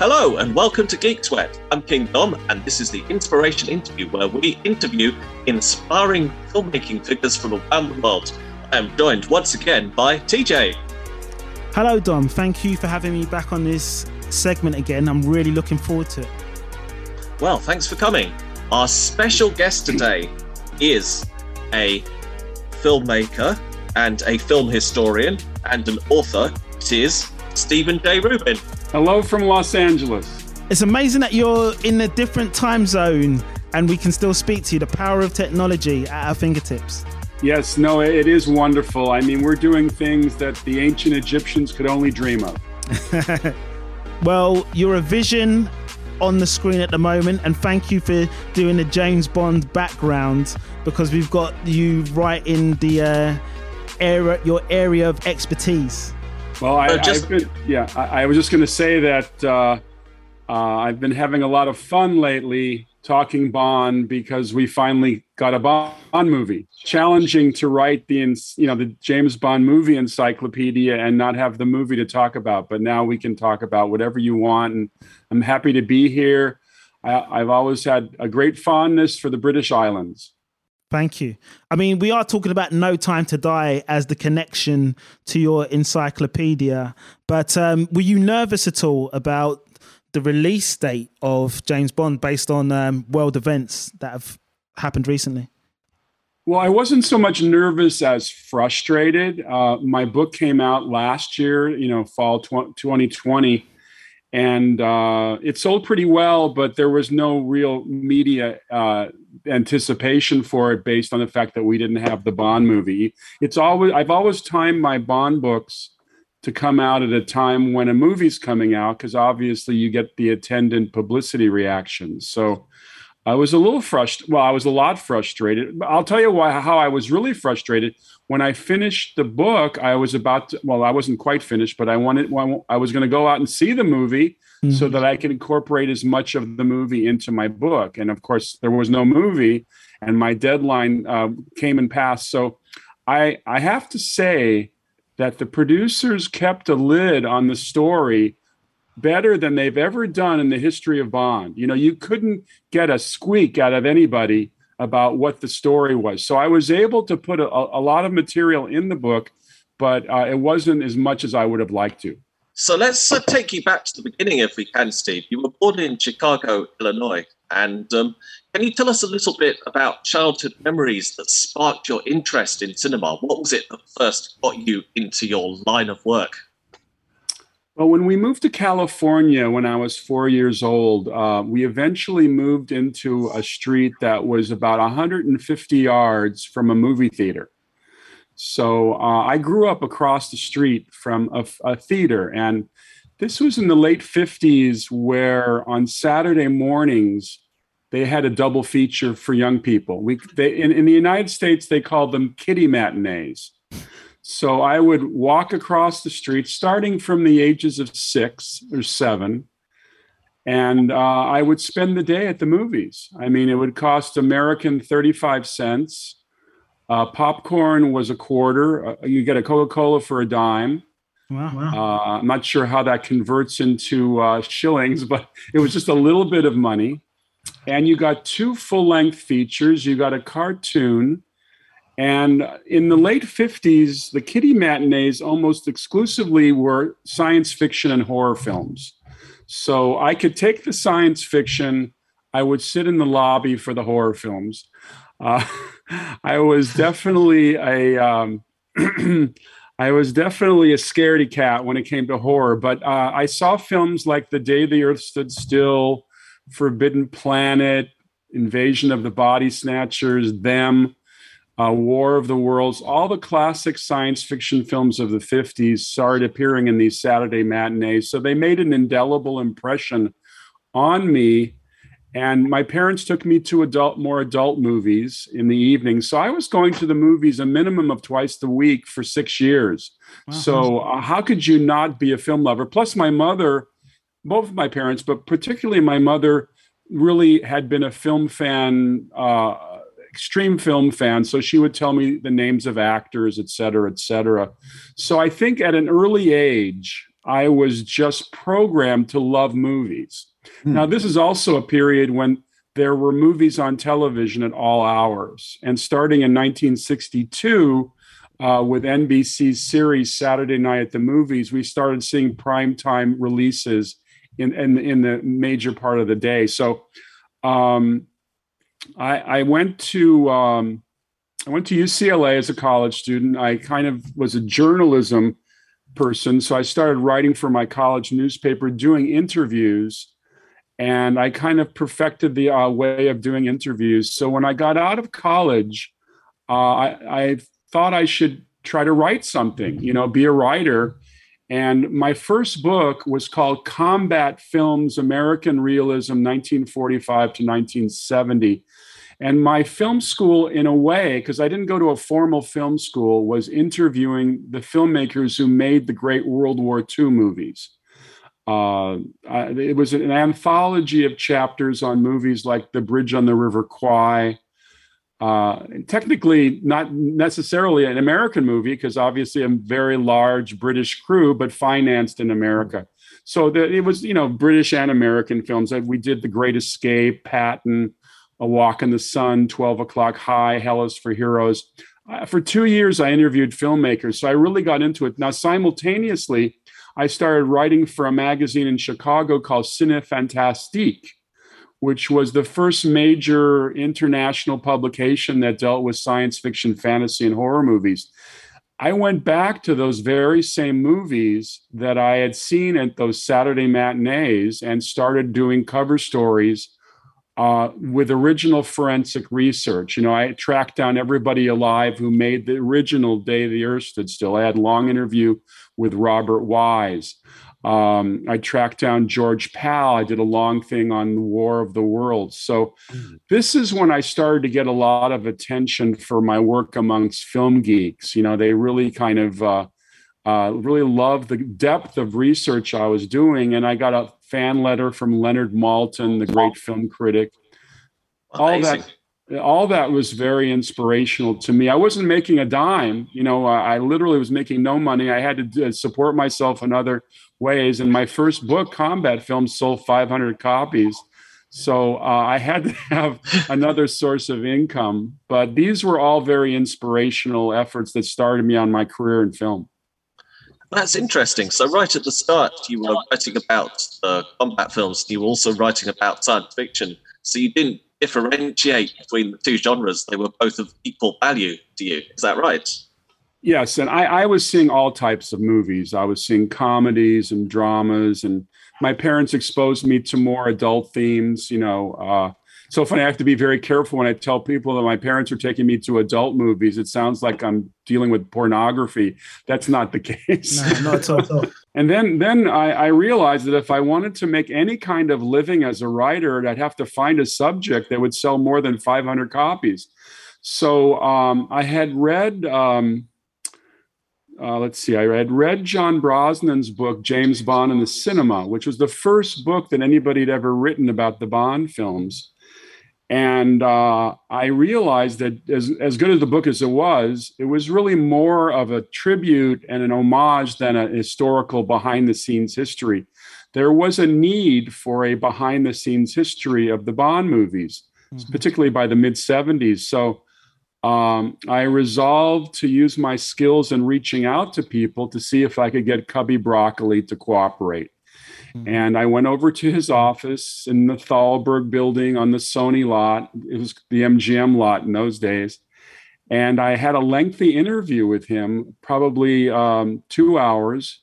Hello and welcome to Geek Sweat. I'm King Dom, and this is the Inspiration Interview where we interview inspiring filmmaking figures from around the world. I am joined once again by TJ. Hello, Dom. Thank you for having me back on this segment again. I'm really looking forward to it. Well, thanks for coming. Our special guest today is a filmmaker and a film historian and an author. It is Stephen J. Rubin. Hello from Los Angeles. It's amazing that you're in a different time zone and we can still speak to you. The power of technology at our fingertips. Yes, no, it is wonderful. I mean, we're doing things that the ancient Egyptians could only dream of. well, you're a vision on the screen at the moment, and thank you for doing the James Bond background because we've got you right in the uh, area, your area of expertise. Well, I, just, been, yeah, I, I, was just going to say that uh, uh, I've been having a lot of fun lately talking Bond because we finally got a Bond movie. Challenging to write the you know the James Bond movie encyclopedia and not have the movie to talk about, but now we can talk about whatever you want, and I'm happy to be here. I, have always had a great fondness for the British Islands. Thank you. I mean, we are talking about No Time to Die as the connection to your encyclopedia, but um, were you nervous at all about the release date of James Bond based on um, world events that have happened recently? Well, I wasn't so much nervous as frustrated. Uh, my book came out last year, you know, fall tw- 2020, and uh, it sold pretty well, but there was no real media uh, anticipation for it based on the fact that we didn't have the Bond movie. It's always I've always timed my Bond books to come out at a time when a movie's coming out because obviously you get the attendant publicity reactions. So I was a little frustrated. Well, I was a lot frustrated. I'll tell you why how I was really frustrated when I finished the book. I was about to, well, I wasn't quite finished, but I wanted I was going to go out and see the movie mm-hmm. so that I could incorporate as much of the movie into my book. And of course, there was no movie, and my deadline uh, came and passed. So I I have to say that the producers kept a lid on the story better than they've ever done in the history of Bond. You know, you couldn't get a squeak out of anybody about what the story was. So I was able to put a, a lot of material in the book, but uh, it wasn't as much as I would have liked to. So let's uh, take you back to the beginning, if we can, Steve. You were born in Chicago, Illinois, and um, can you tell us a little bit about childhood memories that sparked your interest in cinema? What was it that first got you into your line of work? Well, when we moved to California when I was four years old, uh, we eventually moved into a street that was about 150 yards from a movie theater. So uh, I grew up across the street from a, a theater, and this was in the late 50s, where on Saturday mornings, they had a double feature for young people. We they in, in the United States they called them kiddie matinees. So I would walk across the street, starting from the ages of six or seven, and uh, I would spend the day at the movies. I mean, it would cost American thirty-five cents. Uh, popcorn was a quarter. Uh, you get a Coca-Cola for a dime. Wow. Uh, I'm not sure how that converts into uh, shillings, but it was just a little bit of money and you got two full length features. You got a cartoon. And in the late 50s, the kiddie matinees almost exclusively were science fiction and horror films. So I could take the science fiction, I would sit in the lobby for the horror films. Uh, I was definitely a. Um, I was definitely a scaredy cat when it came to horror, but uh, I saw films like The Day the Earth Stood Still, Forbidden Planet, Invasion of the Body Snatchers, Them, uh, War of the Worlds, all the classic science fiction films of the 50s started appearing in these Saturday matinees. So they made an indelible impression on me. And my parents took me to adult, more adult movies in the evening. So I was going to the movies a minimum of twice a week for six years. Wow. So uh, how could you not be a film lover? Plus, my mother both of my parents, but particularly my mother, really had been a film fan, uh, extreme film fan. So she would tell me the names of actors, et cetera, et cetera. So I think at an early age, I was just programmed to love movies. Hmm. Now, this is also a period when there were movies on television at all hours. And starting in 1962, uh, with NBC's series Saturday Night at the Movies, we started seeing primetime releases in, in, in the major part of the day. So um, I, I, went to um, I went to UCLA as a college student. I kind of was a journalism person, so I started writing for my college newspaper, doing interviews, and I kind of perfected the uh, way of doing interviews. So when I got out of college, uh, I, I thought I should try to write something, you know, be a writer. And my first book was called Combat Films American Realism 1945 to 1970. And my film school, in a way, because I didn't go to a formal film school, was interviewing the filmmakers who made the great World War II movies. Uh, it was an anthology of chapters on movies like The Bridge on the River Kwai, uh, technically not necessarily an American movie because obviously a very large British crew, but financed in America. So that it was, you know, British and American films. We did The Great Escape, Patton, A Walk in the Sun, 12 O'Clock High, Hell is for Heroes. Uh, for two years, I interviewed filmmakers. So I really got into it. Now, simultaneously, I started writing for a magazine in Chicago called Cinefantastique which was the first major international publication that dealt with science fiction, fantasy, and horror movies. I went back to those very same movies that I had seen at those Saturday matinees and started doing cover stories uh, with original forensic research. You know, I tracked down everybody alive who made the original Day the Earth Stood Still. I had a long interview with Robert Wise. Um, I tracked down George Pal. I did a long thing on the War of the Worlds. So mm-hmm. this is when I started to get a lot of attention for my work amongst film geeks. You know, they really kind of uh, uh, really loved the depth of research I was doing, and I got a fan letter from Leonard Maltin, the great film critic. All that all that was very inspirational to me. I wasn't making a dime, you know. I literally was making no money. I had to support myself in other ways. And my first book, Combat Films, sold 500 copies. So uh, I had to have another source of income. But these were all very inspirational efforts that started me on my career in film. That's interesting. So right at the start, you were writing about uh, combat films. You were also writing about science fiction. So you didn't differentiate between the two genres. They were both of equal value to you. Is that right? Yes, and I, I was seeing all types of movies. I was seeing comedies and dramas, and my parents exposed me to more adult themes. You know, uh, so funny. I have to be very careful when I tell people that my parents are taking me to adult movies. It sounds like I'm dealing with pornography. That's not the case. No, not at all. and then, then I, I realized that if I wanted to make any kind of living as a writer, I'd have to find a subject that would sell more than 500 copies. So um, I had read. Um, uh, let's see, I read read John Brosnan's book James Bond in the Cinema, which was the first book that anybody had ever written about the Bond films. And uh, I realized that as, as good as the book as it was, it was really more of a tribute and an homage than a historical behind the scenes history. There was a need for a behind the scenes history of the Bond movies, mm-hmm. particularly by the mid 70s. So um, I resolved to use my skills in reaching out to people to see if I could get Cubby Broccoli to cooperate. Mm-hmm. And I went over to his office in the Thalberg building on the Sony lot. It was the MGM lot in those days. And I had a lengthy interview with him, probably um, two hours.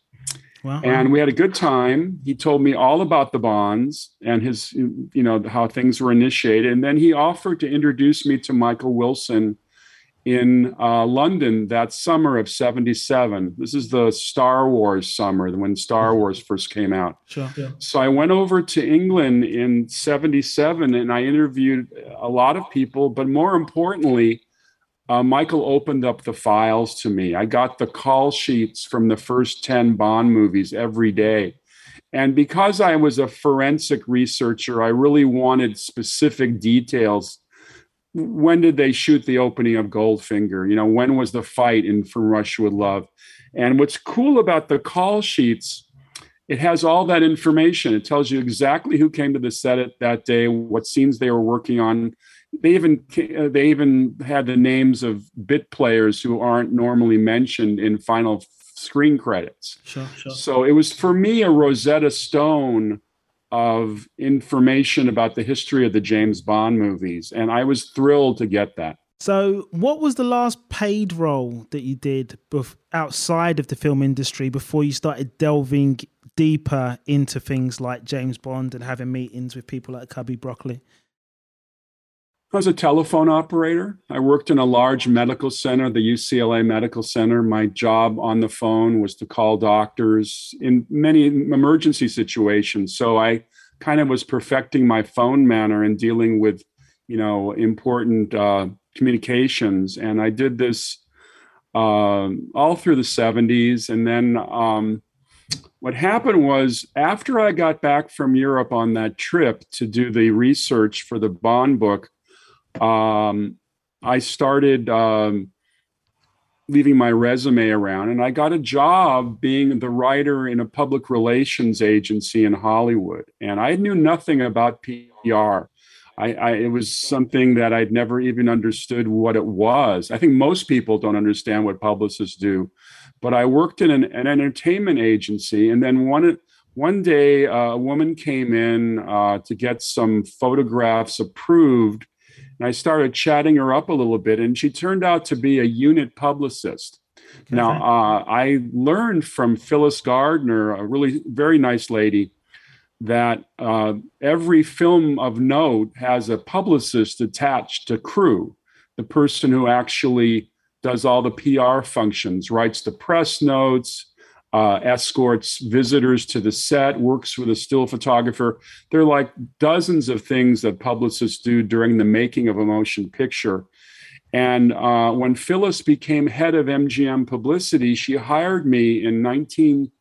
Wow. And we had a good time. He told me all about the bonds and his, you know, how things were initiated. And then he offered to introduce me to Michael Wilson, in uh, London that summer of 77. This is the Star Wars summer when Star mm-hmm. Wars first came out. Sure. Yeah. So I went over to England in 77 and I interviewed a lot of people, but more importantly, uh, Michael opened up the files to me. I got the call sheets from the first 10 Bond movies every day. And because I was a forensic researcher, I really wanted specific details when did they shoot the opening of Goldfinger? You know, when was the fight in From Russia with Love? And what's cool about the call sheets it has all that information. It tells you exactly who came to the set at that day, what scenes they were working on. They even uh, they even had the names of bit players who aren't normally mentioned in final screen credits. Sure, sure. So it was for me a Rosetta Stone of information about the history of the James Bond movies, and I was thrilled to get that. So, what was the last paid role that you did bef- outside of the film industry before you started delving deeper into things like James Bond and having meetings with people like Cubby Broccoli? I was a telephone operator. I worked in a large medical center, the UCLA Medical Center. My job on the phone was to call doctors in many emergency situations. So I kind of was perfecting my phone manner and dealing with, you know, important uh, communications. And I did this uh, all through the 70s. And then um, what happened was after I got back from Europe on that trip to do the research for the Bond book, um, I started um, leaving my resume around and I got a job being the writer in a public relations agency in Hollywood. And I knew nothing about PR. I, I, it was something that I'd never even understood what it was. I think most people don't understand what publicists do, but I worked in an, an entertainment agency, and then one one day uh, a woman came in uh, to get some photographs approved and I started chatting her up a little bit, and she turned out to be a unit publicist. Okay. Now, uh, I learned from Phyllis Gardner, a really very nice lady, that uh, every film of note has a publicist attached to crew, the person who actually does all the PR functions, writes the press notes, uh, escorts visitors to the set, works with a still photographer. There are like dozens of things that publicists do during the making of a motion picture. And uh, when Phyllis became head of MGM Publicity, she hired me in 19,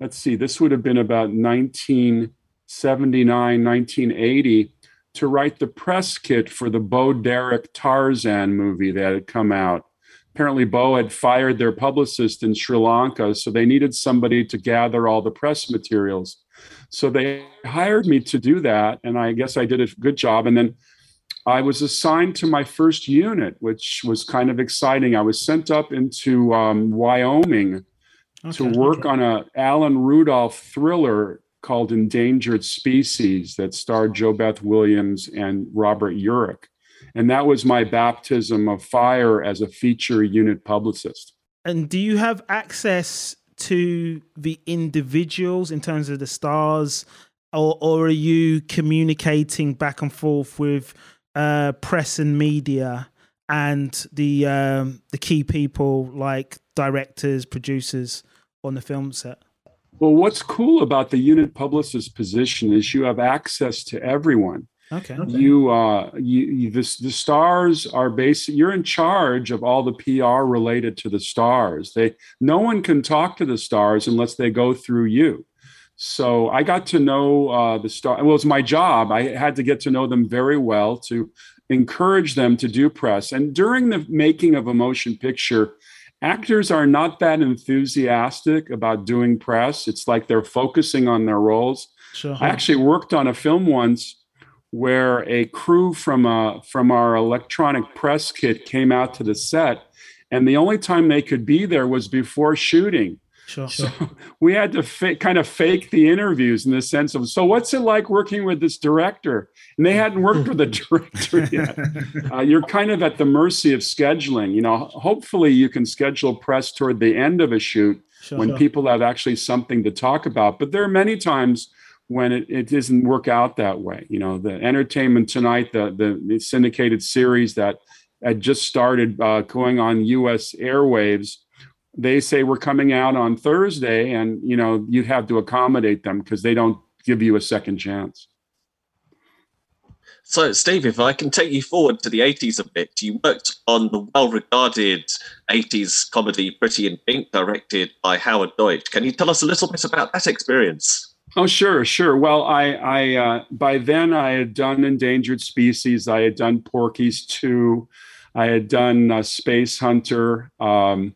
let's see, this would have been about 1979, 1980, to write the press kit for the Bo Derek Tarzan movie that had come out apparently Bo had fired their publicist in Sri Lanka, so they needed somebody to gather all the press materials. So they hired me to do that, and I guess I did a good job. And then I was assigned to my first unit, which was kind of exciting. I was sent up into um, Wyoming okay, to work okay. on a Alan Rudolph thriller called Endangered Species that starred JoBeth Williams and Robert Urich. And that was my baptism of fire as a feature unit publicist. And do you have access to the individuals in terms of the stars, or, or are you communicating back and forth with uh, press and media and the um, the key people like directors, producers on the film set? Well, what's cool about the unit publicist position is you have access to everyone. Okay. You, uh, you, you the, the stars are basic. You're in charge of all the PR related to the stars. They, no one can talk to the stars unless they go through you. So I got to know uh, the star. Well, it's my job. I had to get to know them very well to encourage them to do press. And during the making of a motion picture, actors are not that enthusiastic about doing press. It's like they're focusing on their roles. Sure. I actually worked on a film once where a crew from a, uh, from our electronic press kit came out to the set, and the only time they could be there was before shooting. Sure. So we had to fa- kind of fake the interviews in the sense of, so what's it like working with this director? And they hadn't worked with the director yet. Uh, you're kind of at the mercy of scheduling. You know, hopefully you can schedule press toward the end of a shoot sure, when sure. people have actually something to talk about. But there are many times when it, it doesn't work out that way. You know, the Entertainment Tonight, the, the, syndicated series that had just started uh, going on U.S. airwaves, they say we're coming out on Thursday, and you know you have to accommodate them because they don't give you a second chance. So, Steve, if I can take you forward to the 80s a bit, you worked on the well regarded 80s comedy Pretty in Pink, directed by Howard Deutch. Can you tell us a little bit about that experience? Oh, sure, sure. Well, I, I uh, by then I had done endangered species. I had done Porky's two. I had done uh, Spacehunter, um,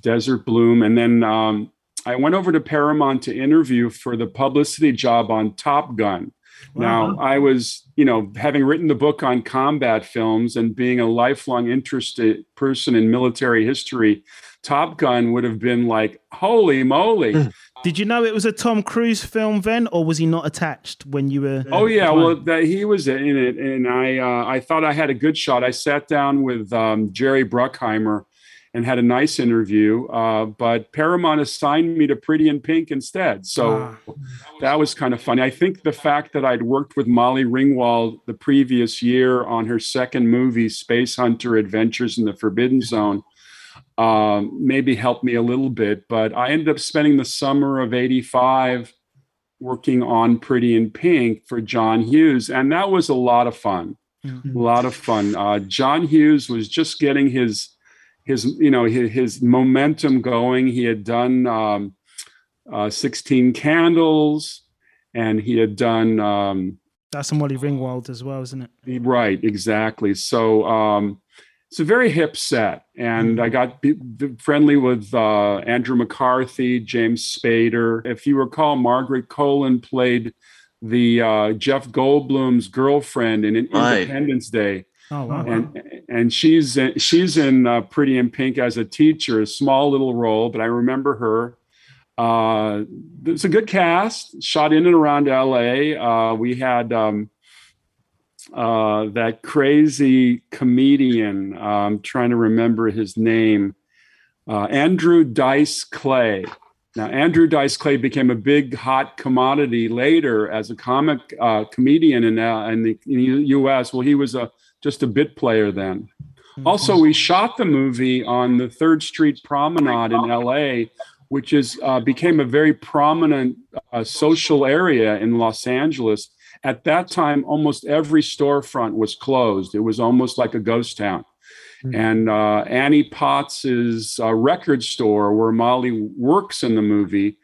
Desert Bloom, and then um, I went over to Paramount to interview for the publicity job on Top Gun. Wow. Now, I was, you know, having written the book on combat films and being a lifelong interested person in military history, Top Gun would have been like, holy moly. Did you know it was a Tom Cruise film then, or was he not attached when you were? Oh yeah, well that, he was in it, and I uh, I thought I had a good shot. I sat down with um, Jerry Bruckheimer and had a nice interview, uh, but Paramount assigned me to Pretty in Pink instead. So ah. that was kind of funny. I think the fact that I'd worked with Molly Ringwald the previous year on her second movie, Spacehunter: Adventures in the Forbidden Zone um, maybe helped me a little bit. But I ended up spending the summer of 85 working on Pretty in Pink for John Hughes. And that was a lot of fun. Mm-hmm. A lot of fun. Uh, John Hughes was just getting his his you know his, his momentum going. He had done um, uh, 16 Candles, and he had done. Um, That's a Molly Ringwald as well, isn't it? Right, exactly. So um, it's a very hip set, and I mm-hmm. got friendly with uh, Andrew McCarthy, James Spader. If you recall, Margaret Colin played the uh, Jeff Goldblum's girlfriend in Independence Day. Oh, wow. And and she's in, she's in uh, Pretty in Pink as a teacher, a small little role, but I remember her. Uh, it's a good cast. Shot in and around L.A. Uh, we had um, uh, that crazy comedian. Uh, I'm trying to remember his name. Uh, Andrew Dice Clay. Now, Andrew Dice Clay became a big hot commodity later as a comic uh, comedian in, uh, in, the, in, the, U.S. Well, he was a just a bit player then. Mm-hmm. Also, we shot the movie on the Third Street Promenade in L.A., which is uh, became a very prominent social area in Los Angeles at that time, almost every storefront was closed. It was almost like a ghost town. Mm-hmm. And uh, Annie Potts's uh, record store, where Molly works in the movie,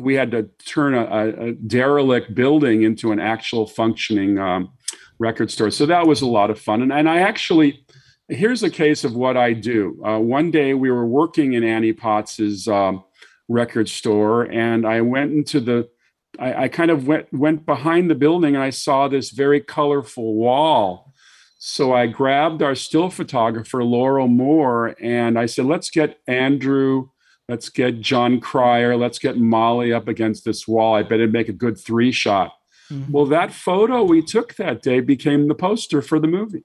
we had to turn a, a derelict building into an actual functioning um, record store. So that was a lot of fun. And, and I actually, here's a case of what I do. Uh, one day we were working in Annie Potts's um, record store, and I went into the I, I kind of went went behind the building and I saw this very colorful wall. So I grabbed our still photographer, Laurel Moore, and I said, let's get Andrew, let's get Jon Cryer, let's get Molly up against this wall. I bet it'd make a good three shot. Mm-hmm. Well, that photo we took that day became the poster for the movie.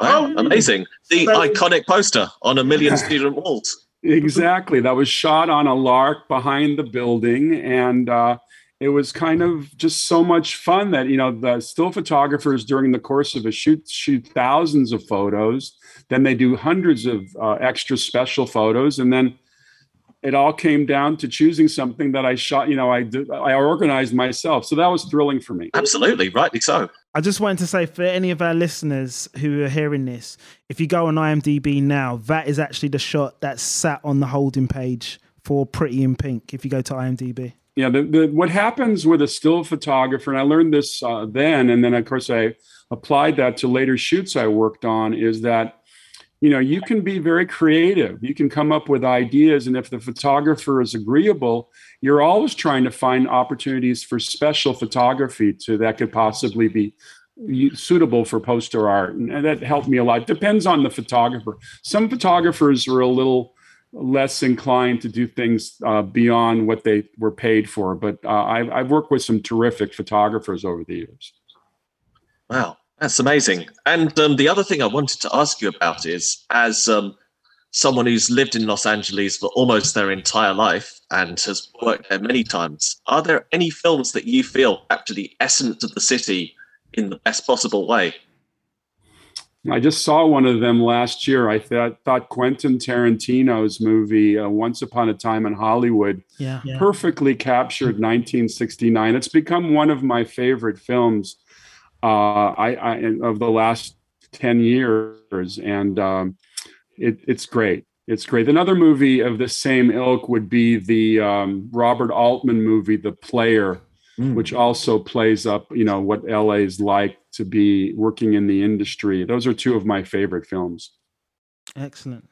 Wow, oh, amazing. The iconic poster on a million student walls. exactly. That was shot on a lark behind the building. And uh, it was kind of just so much fun that you know the still photographers during the course of a shoot shoot thousands of photos. Then they do hundreds of uh, extra special photos. And then it all came down to choosing something that i shot you know i did, i organized myself. So that was thrilling for me. Absolutely. Rightly so. I just wanted to say for any of our listeners who are hearing this if you go on imdb now that is actually the shot that sat on the holding page for pretty in pink if you go to imdb yeah, the, the, what happens with a still photographer, and I learned this uh, then, and then of course I applied that to later shoots I worked on, is that you know you can be very creative. You can come up with ideas, and if the photographer is agreeable, you're always trying to find opportunities for special photography to that could possibly be suitable for poster art, and that helped me a lot. Depends on the photographer. Some photographers are a little less inclined to do things uh, beyond what they were paid for. But uh, I've, I've worked with some terrific photographers over the years. Wow, that's amazing. And um, the other thing I wanted to ask you about is as um, someone who's lived in Los Angeles for almost their entire life and has worked there many times, are there any films that you feel capture the essence of the city in the best possible way? I just saw one of them last year. I thought thought Quentin Tarantino's movie uh, Once Upon a Time in Hollywood yeah. Yeah. perfectly captured 1969. It's become one of my favorite films uh, I, I, of the last 10 years, and um, it, it's great. It's great. Another movie of the same ilk would be the um, Robert Altman movie, The Player mm. which also plays up, you know, what LA is like to be working in the industry. Those are two of my favorite films. Excellent.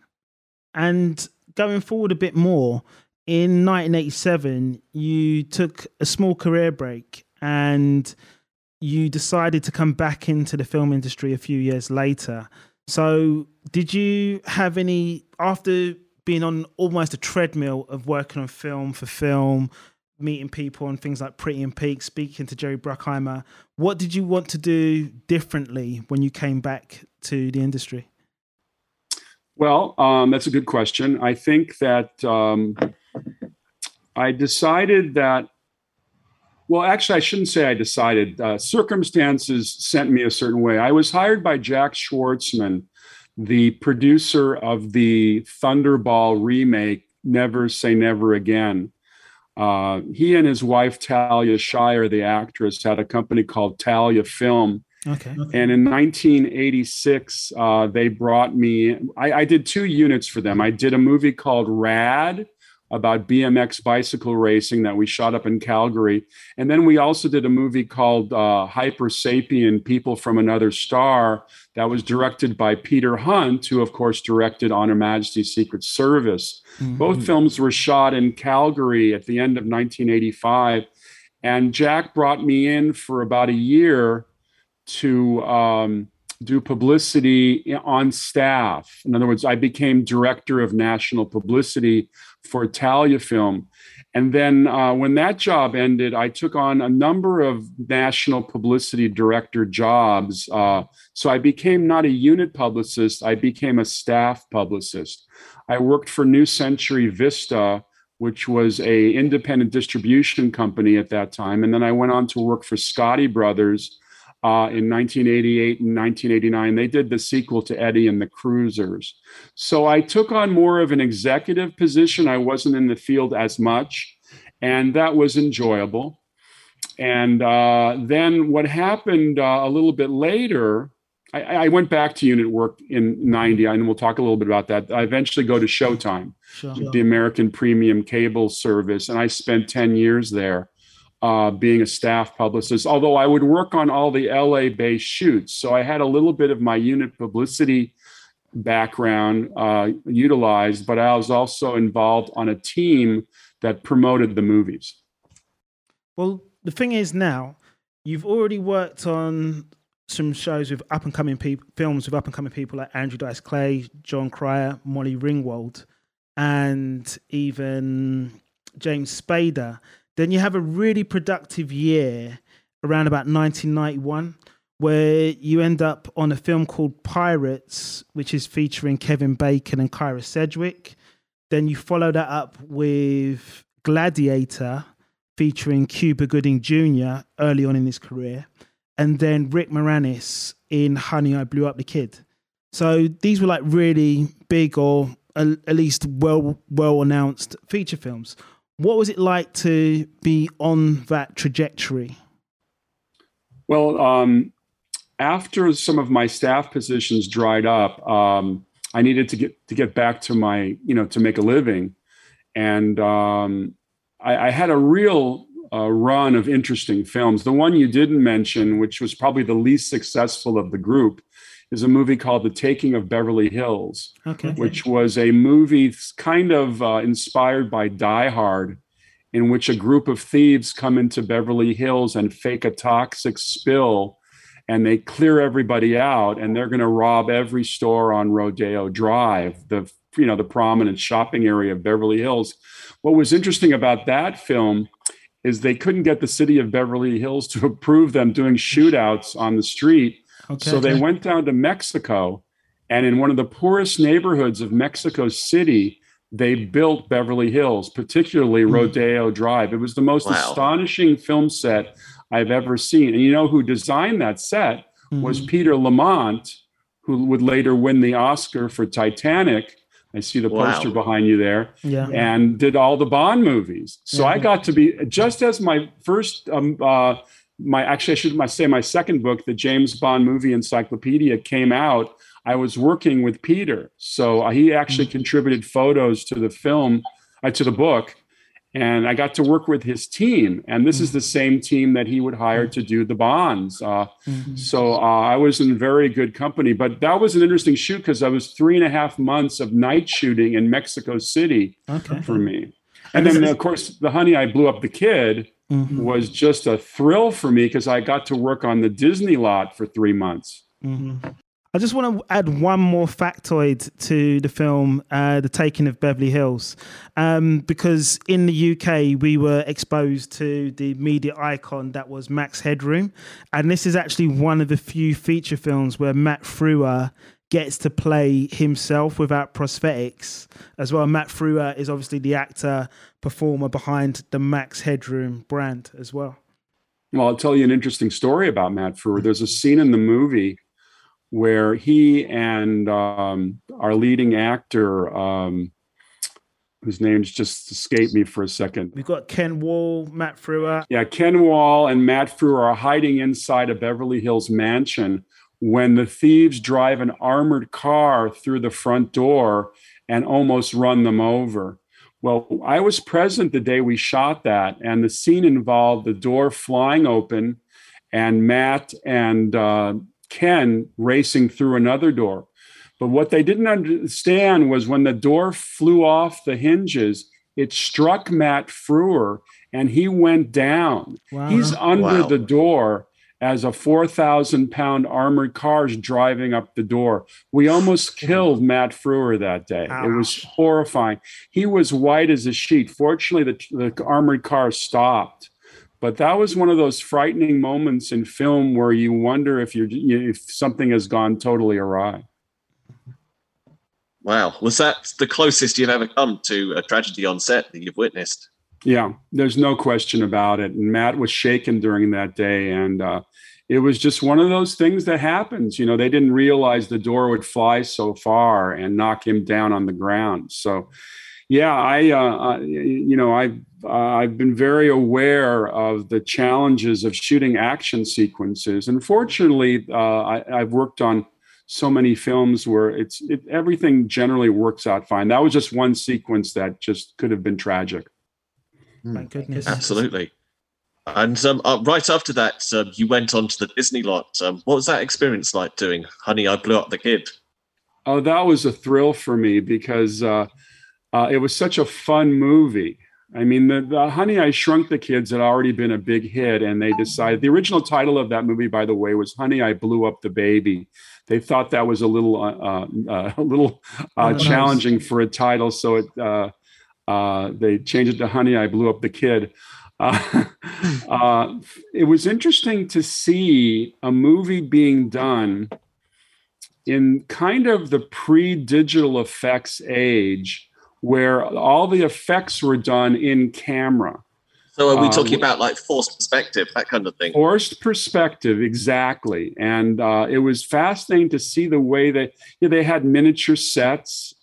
And going forward a bit more, in 1987, you took a small career break and you decided to come back into the film industry a few years later. So, did you have any, after being on almost a treadmill of working on film for film, meeting people and things like Pretty in Pink, speaking to Jerry Bruckheimer, what did you want to do differently when you came back to the industry? Well, um, that's a good question. I think that um, I decided that, well, actually, I shouldn't say I decided. Uh, circumstances sent me a certain way. I was hired by Jack Schwartzman, the producer of the Thunderball remake, Never Say Never Again. Uh, he and his wife, Talia Shire, the actress, had a company called Talia Film Okay. And in 1986, uh, they brought me, I, I, did two units for them. I did a movie called Rad about BMX bicycle racing that we shot up in Calgary. And then we also did a movie called uh, Hyper Sapien People from Another Star that was directed by Peter Hunt, who, of course, directed On Her Majesty's Secret Service. Mm-hmm. Both films were shot in Calgary at the end of 1985. And Jack brought me in for about a year to um, do publicity on staff. In other words, I became director of national publicity for Talia Film. And then uh, when that job ended, I took on a number of national publicity director jobs. Uh, so I became not a unit publicist, I became a staff publicist. I worked for New Century Vista, which was a independent distribution company at that time. And then I went on to work for Scotti Brothers, uh, in 1988 and 1989. They did the sequel to Eddie and the Cruisers. So I took on more of an executive position. I wasn't in the field as much, and that was enjoyable. And uh, then what happened uh, a little bit later, I, I, went back to unit work in 90, and we'll talk a little bit about that. I eventually go to Showtime, sure. the American premium cable service, and I spent 10 years there uh, being a staff publicist, although I would work on all the LA based shoots. So I had a little bit of my unit publicity background uh, utilized, but I was also involved on a team that promoted the movies. Well, the thing is now, you've already worked on some shows with up and coming people, films with up and coming people like Andrew Dice Clay, Jon Cryer, Molly Ringwald, and even James Spader. Then you have a really productive year around about 1991 where you end up on a film called Pyrates, which is featuring Kevin Bacon and Kyra Sedgwick. Then you follow that up with Gladiator, featuring Cuba Gooding Jr. early on in his career, and then Rick Moranis in Honey, I Blew Up the Kid. So these were like really big or at least well well announced feature films. What was it like to be on that trajectory? Well, um, after some of my staff positions dried up, um, I needed to get to get back to my, you know, to make a living, and um, I, I, had a real uh, run of interesting films. The one you didn't mention, which was probably the least successful of the group, is a movie called The Taking of Beverly Hills, okay. which was a movie kind of uh, inspired by Die Hard, in which a group of thieves come into Beverly Hills and fake a toxic spill and they clear everybody out and they're going to rob every store on Rodeo Drive, the you know the prominent shopping area of Beverly Hills. What was interesting about that film is they couldn't get the city of Beverly Hills to approve them doing shootouts on the street Okay. So they went down to Mexico, and in one of the poorest neighborhoods of Mexico City, they built Beverly Hills, particularly mm. Rodeo Drive. It was the most wow. astonishing film set I've ever seen. And you know who designed that set was Peter Lamont, who would later win the Oscar for Titanic. I see the wow. poster behind you there. Yeah. And did all the Bond movies. So yeah. I got to be just as my first um, uh, my actually I should say my second book, the James Bond movie encyclopedia, came out. I was working with Peter, so uh, he actually mm-hmm. contributed photos to the film, uh, to the book, and I got to work with his team. And this mm-hmm. is the same team that he would hire to do the bonds. Uh, mm-hmm. So uh, I was in very good company. But that was an interesting shoot because I was three and a half months of night shooting in Mexico City okay. for me. And then, of course, the Honey I Blew Up the Kid mm-hmm. was just a thrill for me because I got to work on the Disney lot for three months. Mm-hmm. I just want to add one more factoid to the film, uh, The Taking of Beverly Hills, um, because in the UK we were exposed to the media icon that was Max Headroom, and this is actually one of the few feature films where Matt Frewer gets to play himself without prosthetics as well. Matt Frewer is obviously the actor performer behind the Max Headroom brand as well. Well, I'll tell you an interesting story about Matt Frewer. There's a scene in the movie where he and um, our leading actor, um, whose names just escaped me for a second. We've got Ken Wahl, Matt Frewer. Yeah, Ken Wahl and Matt Frewer are hiding inside a Beverly Hills mansion when the thieves drive an armored car through the front door and almost run them over. Well, I was present the day we shot that, and the scene involved the door flying open and Matt and uh, Ken racing through another door. But what they didn't understand was when the door flew off the hinges, it struck Matt Frewer and he went down. Wow. He's under wow. the door as a 4,000 pound armored car is driving up the door. We almost killed Matt Frewer that day. Ouch. It was horrifying. He was white as a sheet. Fortunately, the, the armored car stopped. But that was one of those frightening moments in film where you wonder if you're if something has gone totally awry. Wow, was that the closest you've ever come to a tragedy on set that you've witnessed? Yeah, there's no question about it. And Matt was shaken during that day, and uh, it was just one of those things that happens. You know, they didn't realize the door would fly so far and knock him down on the ground. So yeah, I, uh, you know, I've uh, I've been very aware of the challenges of shooting action sequences, and fortunately, uh, I, have worked on so many films where it's it, everything generally works out fine. That was just one sequence that just could have been tragic. My hmm. goodness, absolutely. And um, uh, right after that, um, you went on to the Disney lot. Um, what was that experience like doing Honey, I Blew Up the Kid? Oh, that was a thrill for me because uh, uh, it was such a fun movie. I mean, the, the, Honey, I Shrunk the Kids had already been a big hit, and they decided the original title of that movie, by the way, was Honey, I Blew Up the Baby. They thought that was a little, uh, uh, uh a little uh, oh, challenging nice. for a title, so it, uh, they changed it to Honey, I Blew Up the Kid. it was interesting to see a movie being done in kind of the pre-digital effects age where all the effects were done in camera. So are we uh, talking uh, about like forced perspective, that kind of thing? Forced perspective, exactly. And uh, it was fascinating to see the way that you know, they had miniature sets,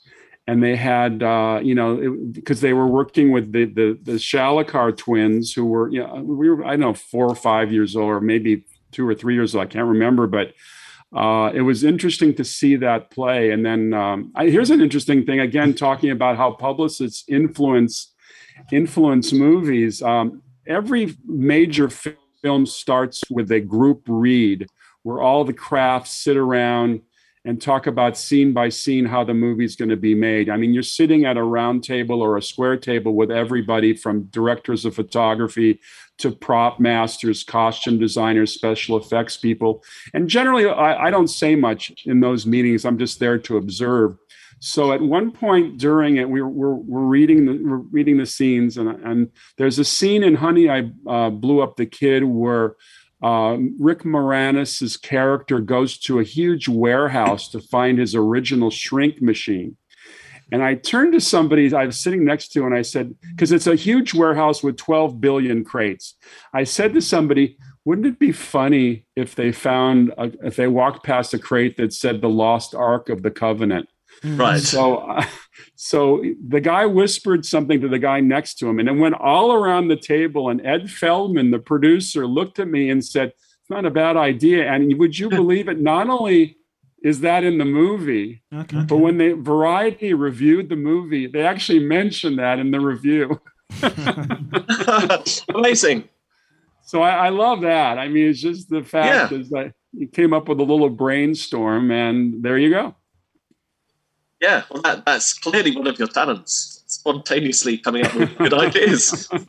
and they had uh, you know because they were working with the the the Shalikar twins, who were you know we were I don't know four or five years old, or maybe two or three years old. I can't remember, but uh, it was interesting to see that play. And then um, I, here's an interesting thing again, talking about how publicists influence influence movies. Um, every major film starts with a group read where all the crafts sit around and talk about scene by scene how the movie's going to be made. I mean, you're sitting at a round table or a square table with everybody from directors of photography to prop masters, costume designers, special effects people. And generally, I, I, don't say much in those meetings. I'm just there to observe. So at one point during it, we were, we're, reading the we're reading the scenes, and, and there's a scene in Honey, I uh, Blew Up the Kid where uh, Rick Moranis's character goes to a huge warehouse to find his original shrink machine. And I turned to somebody I was sitting next to and I said, because it's a huge warehouse with 12 billion crates. I said to somebody, wouldn't it be funny if they found, a, if they walked past a crate that said the lost ark of the covenant? Right. So, uh, so the guy whispered something to the guy next to him, and it went all around the table. And Ed Feldman, the producer, looked at me and said, "It's not a bad idea." And would you believe it? Not only is that in the movie. Okay. But when they Variety reviewed the movie, they actually mentioned that in the review. Amazing. So I, I, love that. I mean, it's just the fact yeah. is that you came up with a little brainstorm, and there you go. Yeah, well, that, that's clearly one of your talents, spontaneously coming up with good ideas.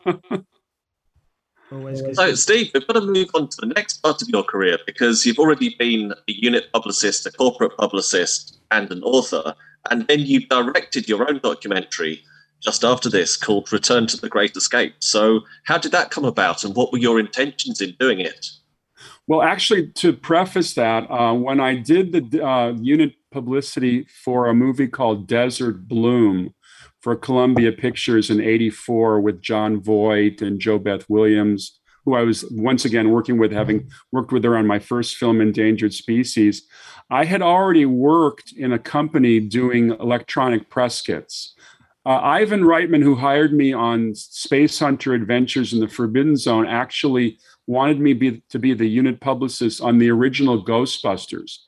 Always good. So, Steve, we've got to move on to the next part of your career because you've already been a unit publicist, a corporate publicist, and an author. And then you directed your own documentary just after this called Return to the Great Escape. So, how did that come about and what were your intentions in doing it? Well, actually, to preface that, uh, when I did the uh, unit publicity for a movie called Desert Bloom for Columbia Pictures in 84 with Jon Voight and JoBeth Williams, who I was once again working with, having worked with her on my first film, Endangered Species, I had already worked in a company doing electronic press kits. Uh, Ivan Reitman, who hired me on Spacehunter Adventures in the Forbidden Zone, actually wanted me be, to be the unit publicist on the original Ghostbusters.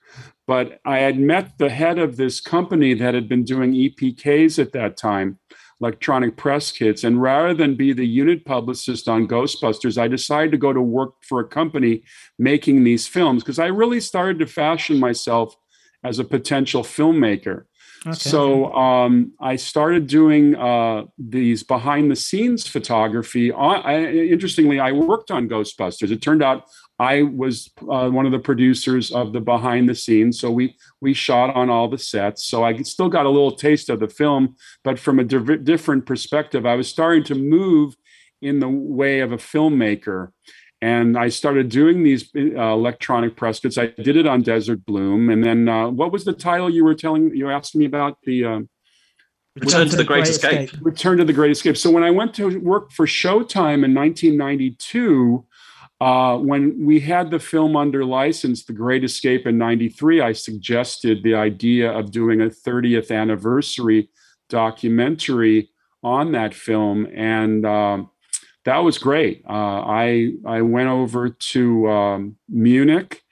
But I had met the head of this company that had been doing EPKs at that time, electronic press kits. And rather than be the unit publicist on Ghostbusters, I decided to go to work for a company making these films because I really started to fashion myself as a potential filmmaker. Okay. So um, I started doing uh, these behind the scenes photography. I, interestingly, I worked on Ghostbusters. It turned out I was uh, one of the producers of the behind the scenes. So we we shot on all the sets. So I still got a little taste of the film, but from a different perspective. I was starting to move in the way of a filmmaker and I started doing these uh, electronic press kits. I did it on Desert Bloom, and then uh, what was the title you were telling? You asked me about the uh, Return, to the Great, Escape. Escape. Return to the Great Escape. So when I went to work for Showtime in 1992. Uh, when we had the film under license, The Great Escape in 93, I suggested the idea of doing a 30th anniversary documentary on that film. And um, that was great. Uh, I I went over to um, Munich,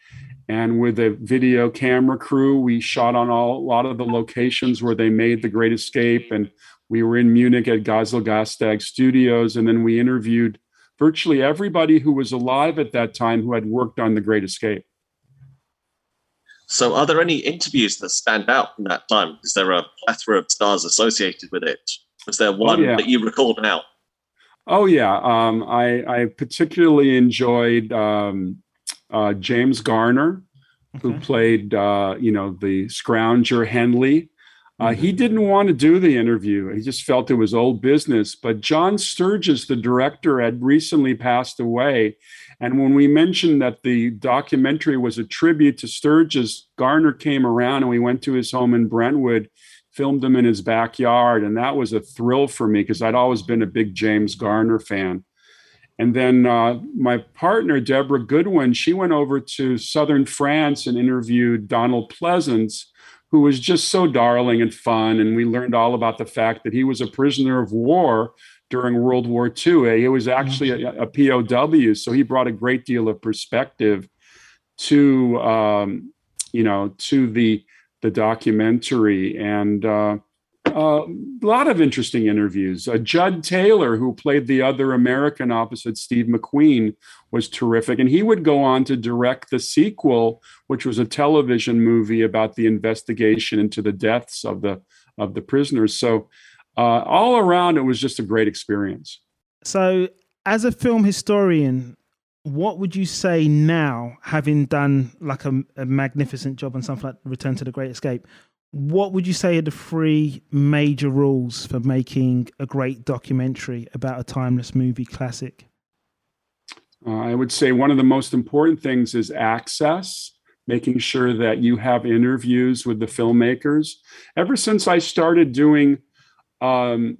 and with a video camera crew, we shot on all, a lot of the locations where they made the Great Escape, and we were in Munich at Geiselgasteig Studios, and then we interviewed virtually everybody who was alive at that time who had worked on the Great Escape. So, are there any interviews that stand out from that time? Is there a plethora of stars associated with it? Was there oh, one oh, yeah. that you recall now? Oh yeah, um, I, I particularly enjoyed um, uh, James Garner, okay. who played uh, you know the scrounger Hendley. Uh, mm-hmm. He didn't want to do the interview. He just felt it was old business. But John Sturges, the director, had recently passed away. And when we mentioned that the documentary was a tribute to Sturges, Garner came around and we went to his home in Brentwood filmed him in his backyard. And that was a thrill for me because I'd always been a big James Garner fan. And then uh, my partner, Deborah Goodwin, she went over to southern France and interviewed Donald Pleasence, who was just so darling and fun. And we learned all about the fact that he was a prisoner of war during World War II. He was actually a, a POW, so he brought a great deal of perspective to, um, you know, to the the documentary and uh, a lot of interesting interviews. Uh, Jud Taylor, who played the other American opposite Steve McQueen, was terrific. And he would go on to direct the sequel, which was a television movie about the investigation into the deaths of the of the prisoners. So uh, all around, it was just a great experience. So, as a film historian, what would you say now, having done like a, a, magnificent job on something like Return to the Great Escape? What would you say are the three major rules for making a great documentary about a timeless movie classic? Uh, I would say one of the most important things is access, making sure that you have interviews with the filmmakers. Ever since I started doing um,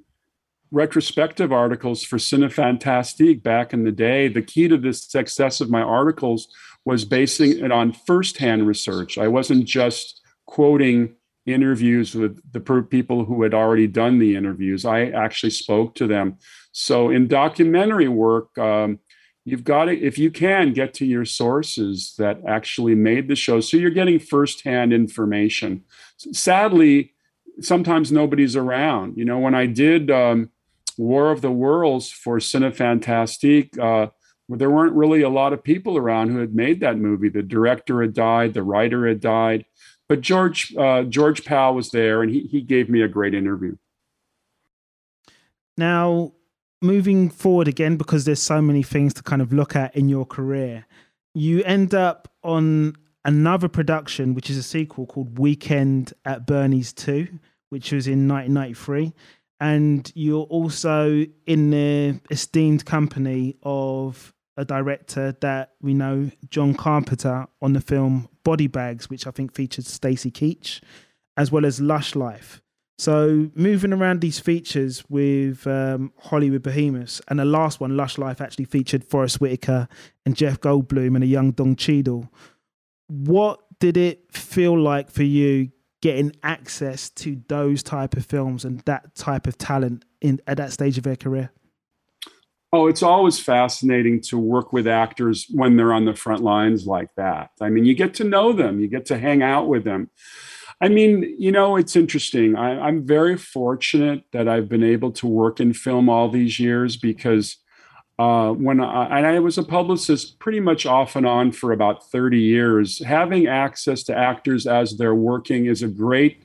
retrospective articles for Cinefantastique back in the day, the key to the success of my articles was basing it on firsthand research. I wasn't just quoting interviews with the people who had already done the interviews. I actually spoke to them. So in documentary work, um, you've got to, if you can, get to your sources that actually made the show. So you're getting firsthand information. Sadly, sometimes nobody's around. You know, when I did um, War of the Worlds for Cinefantastique, uh, there weren't really a lot of people around who had made that movie. The director had died, the writer had died, but George uh, George Pal was there, and he he gave me a great interview. Now, moving forward again, because there's so many things to kind of look at in your career, you end up on another production, which is a sequel called Weekend at Bernie's 2, which was in 1993. And you're also in the esteemed company of a director that we know, John Carpenter, on the film Body Bags, which I think featured Stacy Keach, as well as Lush Life. So moving around these features with um, Hollywood Behemoths, and the last one, Lush Life, actually featured Forest Whitaker and Jeff Goldblum and a young Don Cheadle. What did it feel like for you getting access to those type of films and that type of talent in at that stage of their career? Oh, it's always fascinating to work with actors when they're on the front lines like that. I mean, you get to know them, you get to hang out with them. I mean, you know, it's interesting. I, am very fortunate that I've been able to work in film all these years because uh, when I, and I was a publicist pretty much off and on for about 30 years, having access to actors as they're working is a great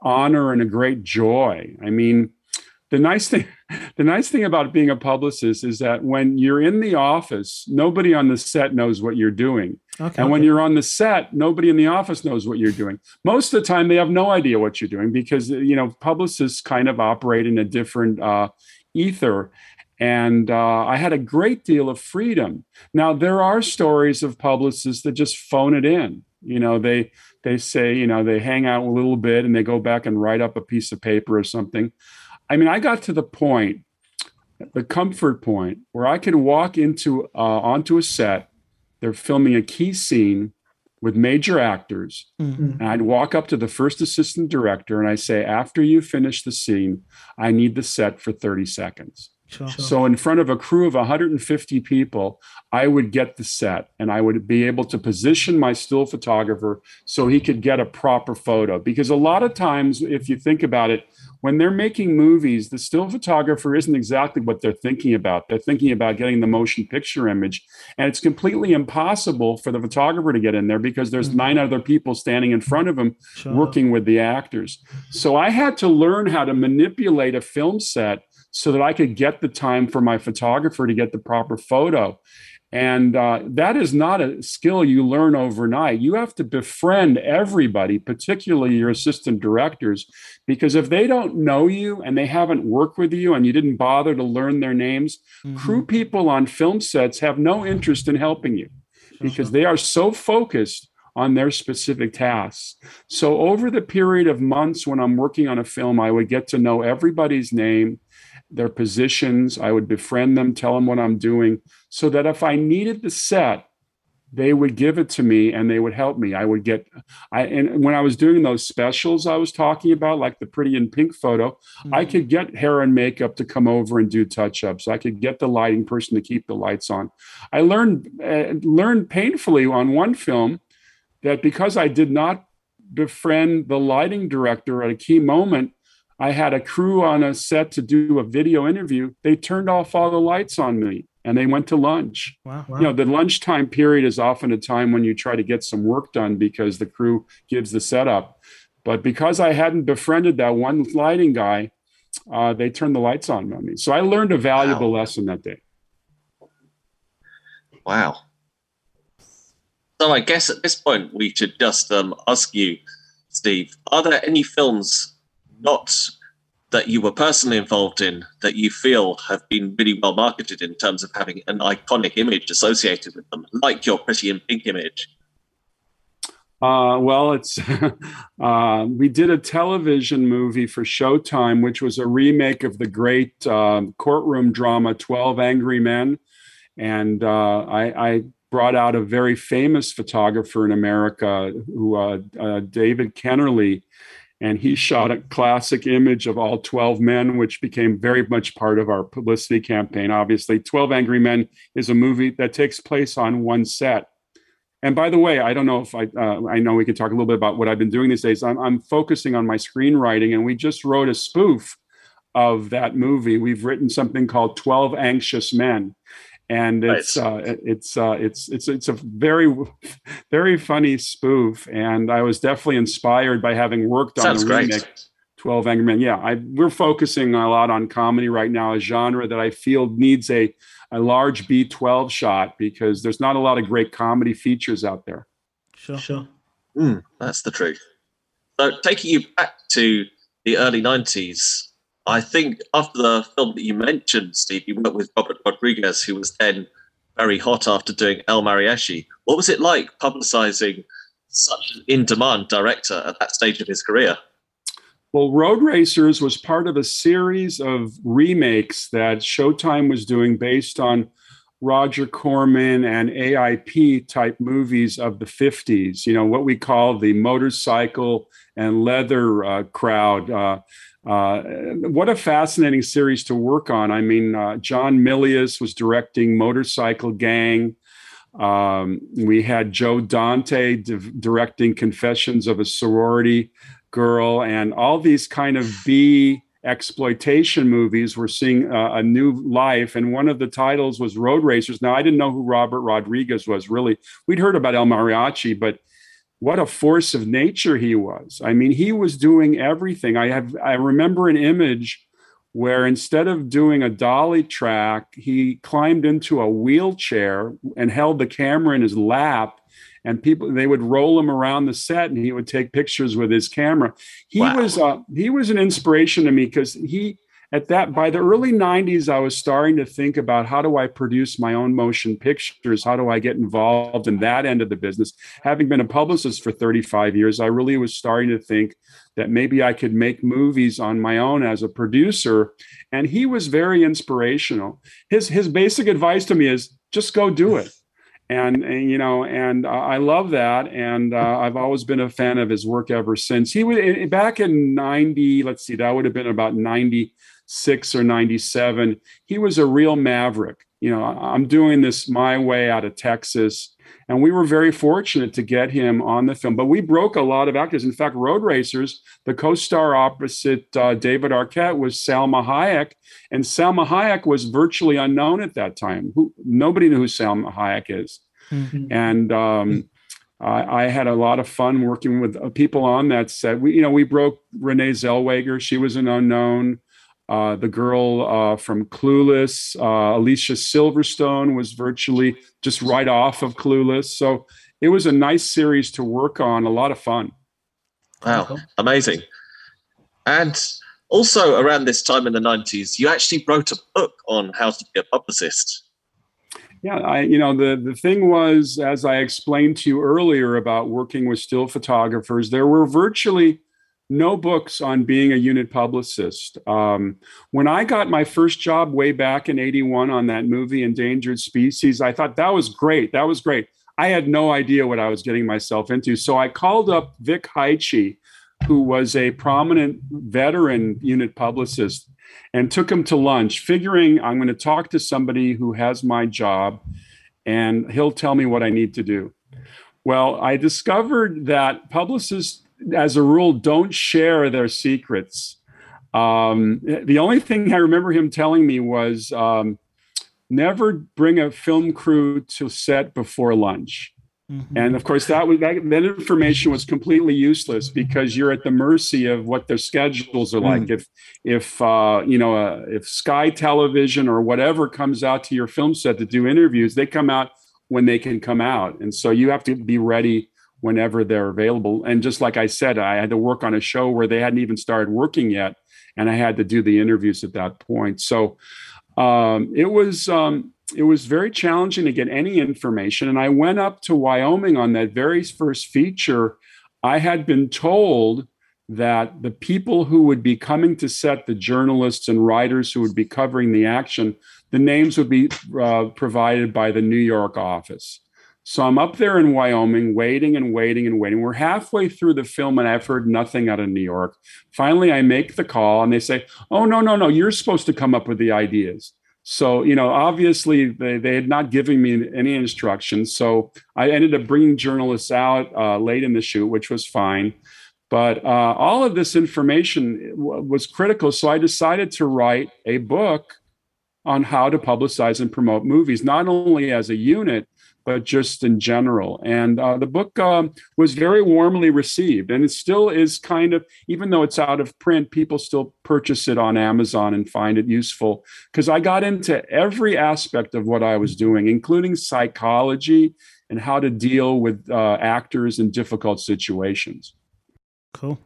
honor and a great joy. I mean, the nice thing the nice thing about being a publicist is that when you're in the office nobody on the set knows what you're doing. Okay, and when you're on the set nobody in the office knows what you're doing. Most of the time they have no idea what you're doing because you know publicists kind of operate in a different uh, ether and uh, I had a great deal of freedom. Now there are stories of publicists that just phone it in. You know, they they say you know they hang out a little bit and they go back and write up a piece of paper or something. I mean, I got to the point, the comfort point, where I could walk into uh, onto a set. They're filming a key scene with major actors, mm-hmm. and I'd walk up to the first assistant director and I say, "After you finish the scene, I need the set for 30 seconds." Sure. So, in front of a crew of 150 people, I would get the set and I would be able to position my still photographer so he could get a proper photo. Because a lot of times, if you think about it, when they're making movies, the still photographer isn't exactly what they're thinking about. They're thinking about getting the motion picture image. And it's completely impossible for the photographer to get in there because there's mm-hmm. nine other people standing in front of him sure. working with the actors. So I had to learn how to manipulate a film set so that I could get the time for my photographer to get the proper photo. And uh, that is not a skill you learn overnight. You have to befriend everybody, particularly your assistant directors, because if they don't know you and they haven't worked with you and you didn't bother to learn their names, mm-hmm. crew people on film sets have no interest in helping you because they are so focused on their specific tasks. So, over the period of months when I'm working on a film, I would get to know everybody's name their positions. I would befriend them, tell them what I'm doing, so that if I needed the set, they would give it to me and they would help me. I would get, I and when I was doing those specials I was talking about, like the pretty in pink photo, mm-hmm. I could get hair and makeup to come over and do touch ups. I could get the lighting person to keep the lights on. I learned uh, learned painfully on one film that because I did not befriend the lighting director at a key moment, I had a crew on a set to do a video interview. They turned off all the lights on me and they went to lunch. Wow, wow. You know, the lunchtime period is often a time when you try to get some work done because the crew gives the setup. But because I hadn't befriended that one lighting guy, uh, they turned the lights on on me. So I learned a valuable wow. lesson that day. Wow. So I guess at this point we should just um, ask you, Steve, are there any films not that you were personally involved in that you feel have been really well marketed in terms of having an iconic image associated with them, like your pretty in pink image? Uh, well, it's uh, we did a television movie for Showtime, which was a remake of the great uh, courtroom drama Twelve Angry Men, and uh, I, I, brought out a very famous photographer in America, who uh, uh, David Kennerly, and he shot a classic image of all 12 men which became very much part of our publicity campaign. Obviously 12 angry men is a movie that takes place on one set. And by the way i don't know if i uh, i know we can talk a little bit about what i've been doing these days. I'm, I'm focusing on my screenwriting and we just wrote a spoof of that movie. We've written something called 12 anxious men and it's nice. uh, it's uh, it's it's it's a very very funny spoof, and I was definitely inspired by having worked Sounds on the remake. 12 Angry Men. Yeah, I, we're focusing a lot on comedy right now, a genre that I feel needs a, a large B12 shot because there's not a lot of great comedy features out there. Sure. Sure. Mm, that's the truth. So, taking you back to the early 90s, I think after the film that you mentioned, Steve, you worked with Robert Rodriguez, who was then very hot after doing El Mariachi. What was it like publicizing such an in demand director at that stage of his career? Well, Roadracers was part of a series of remakes that Showtime was doing based on Roger Corman and AIP type movies of the 50s, you know, what we call the motorcycle and leather uh, crowd. Uh, uh, what a fascinating series to work on. I mean, uh, John Milius was directing Motorcycle Gang. Um, we had Joe Dante di- directing Confessions of a Sorority Girl, and all these kind of B exploitation movies were seeing uh, a new life. And one of the titles was Roadracers. Now, I didn't know who Robert Rodriguez was really. We'd heard about El Mariachi, but what a force of nature he was. I mean, he was doing everything. I have I remember an image where instead of doing a dolly track, he climbed into a wheelchair and held the camera in his lap and people they would roll him around the set and he would take pictures with his camera he wow. was uh, he was an inspiration to me because he at that by the early 90s i was starting to think about how do i produce my own motion pictures? How do i get involved in that end of the business? Having been a publicist for 35 years i really was starting to think that maybe i could make movies on my own as a producer and he was very inspirational. His his basic advice to me is just go do it. And, and, you know and uh, i love that and uh, i've always been a fan of his work ever since. He was back in 90 let's see that would have been about 96 or 97 he was a real maverick you know i'm doing this my way out of texas and we were very fortunate to get him on the film but we broke a lot of actors in fact roadracers the co-star opposite uh, david arquette was salma hayek and salma hayek was virtually unknown at that time who, nobody knew who salma hayek is mm-hmm. and um, I, I, had a lot of fun working with uh, people on that set. We, you know, we broke Renee Zellweger. She was an unknown. Uh, the girl uh, from Clueless, uh, Alicia Silverstone, was virtually just right off of Clueless. So it was a nice series to work on, a lot of fun. Wow, amazing. And also around this time in the 90s, you actually wrote a book on how to be a publicist. Yeah, I you know the the thing was as I explained to you earlier about working with still photographers, there were virtually no books on being a unit publicist. Um, when I got my first job way back in 81 on that movie, Endangered Species, I thought that was great. That was great. I had no idea what I was getting myself into. So I called up Vic Heiche, who was a prominent veteran unit publicist, and took him to lunch, figuring I'm going to talk to somebody who has my job and he'll tell me what I need to do. Well, I discovered that publicists as a rule, don't share their secrets. Um, the only thing I remember him telling me was um, never bring a film crew to set before lunch. Mm-hmm. And of course, that was that, that, information was completely useless because you're at the mercy of what their schedules are like. Mm. If if uh, you know uh, if Sky Television or whatever comes out to your film set to do interviews, they come out when they can come out, and so you have to be ready whenever they're available. And just like I said, I had to work on a show where they hadn't even started working yet, and I had to do the interviews at that point. So um, it was um, it was very challenging to get any information. And I went up to Wyoming on that very first feature. I had been told that the people who would be coming to set, the journalists and writers who would be covering the action, the names would be uh, provided by the New York office. So I'm up there in Wyoming, waiting and waiting and waiting. We're halfway through the film, and I've heard nothing out of New York. Finally, I make the call, and they say, "Oh no, no, no! You're supposed to come up with the ideas." So you know, obviously, they they had not given me any instructions. So I ended up bringing journalists out uh, late in the shoot, which was fine. But uh, all of this information was critical. So I decided to write a book on how to publicize and promote movies, not only as a unit but just in general. And uh, the book um, was very warmly received, and it still is kind of, even though it's out of print, people still purchase it on Amazon and find it useful because I got into every aspect of what I was doing, including psychology and how to deal with uh, actors in difficult situations. Cool.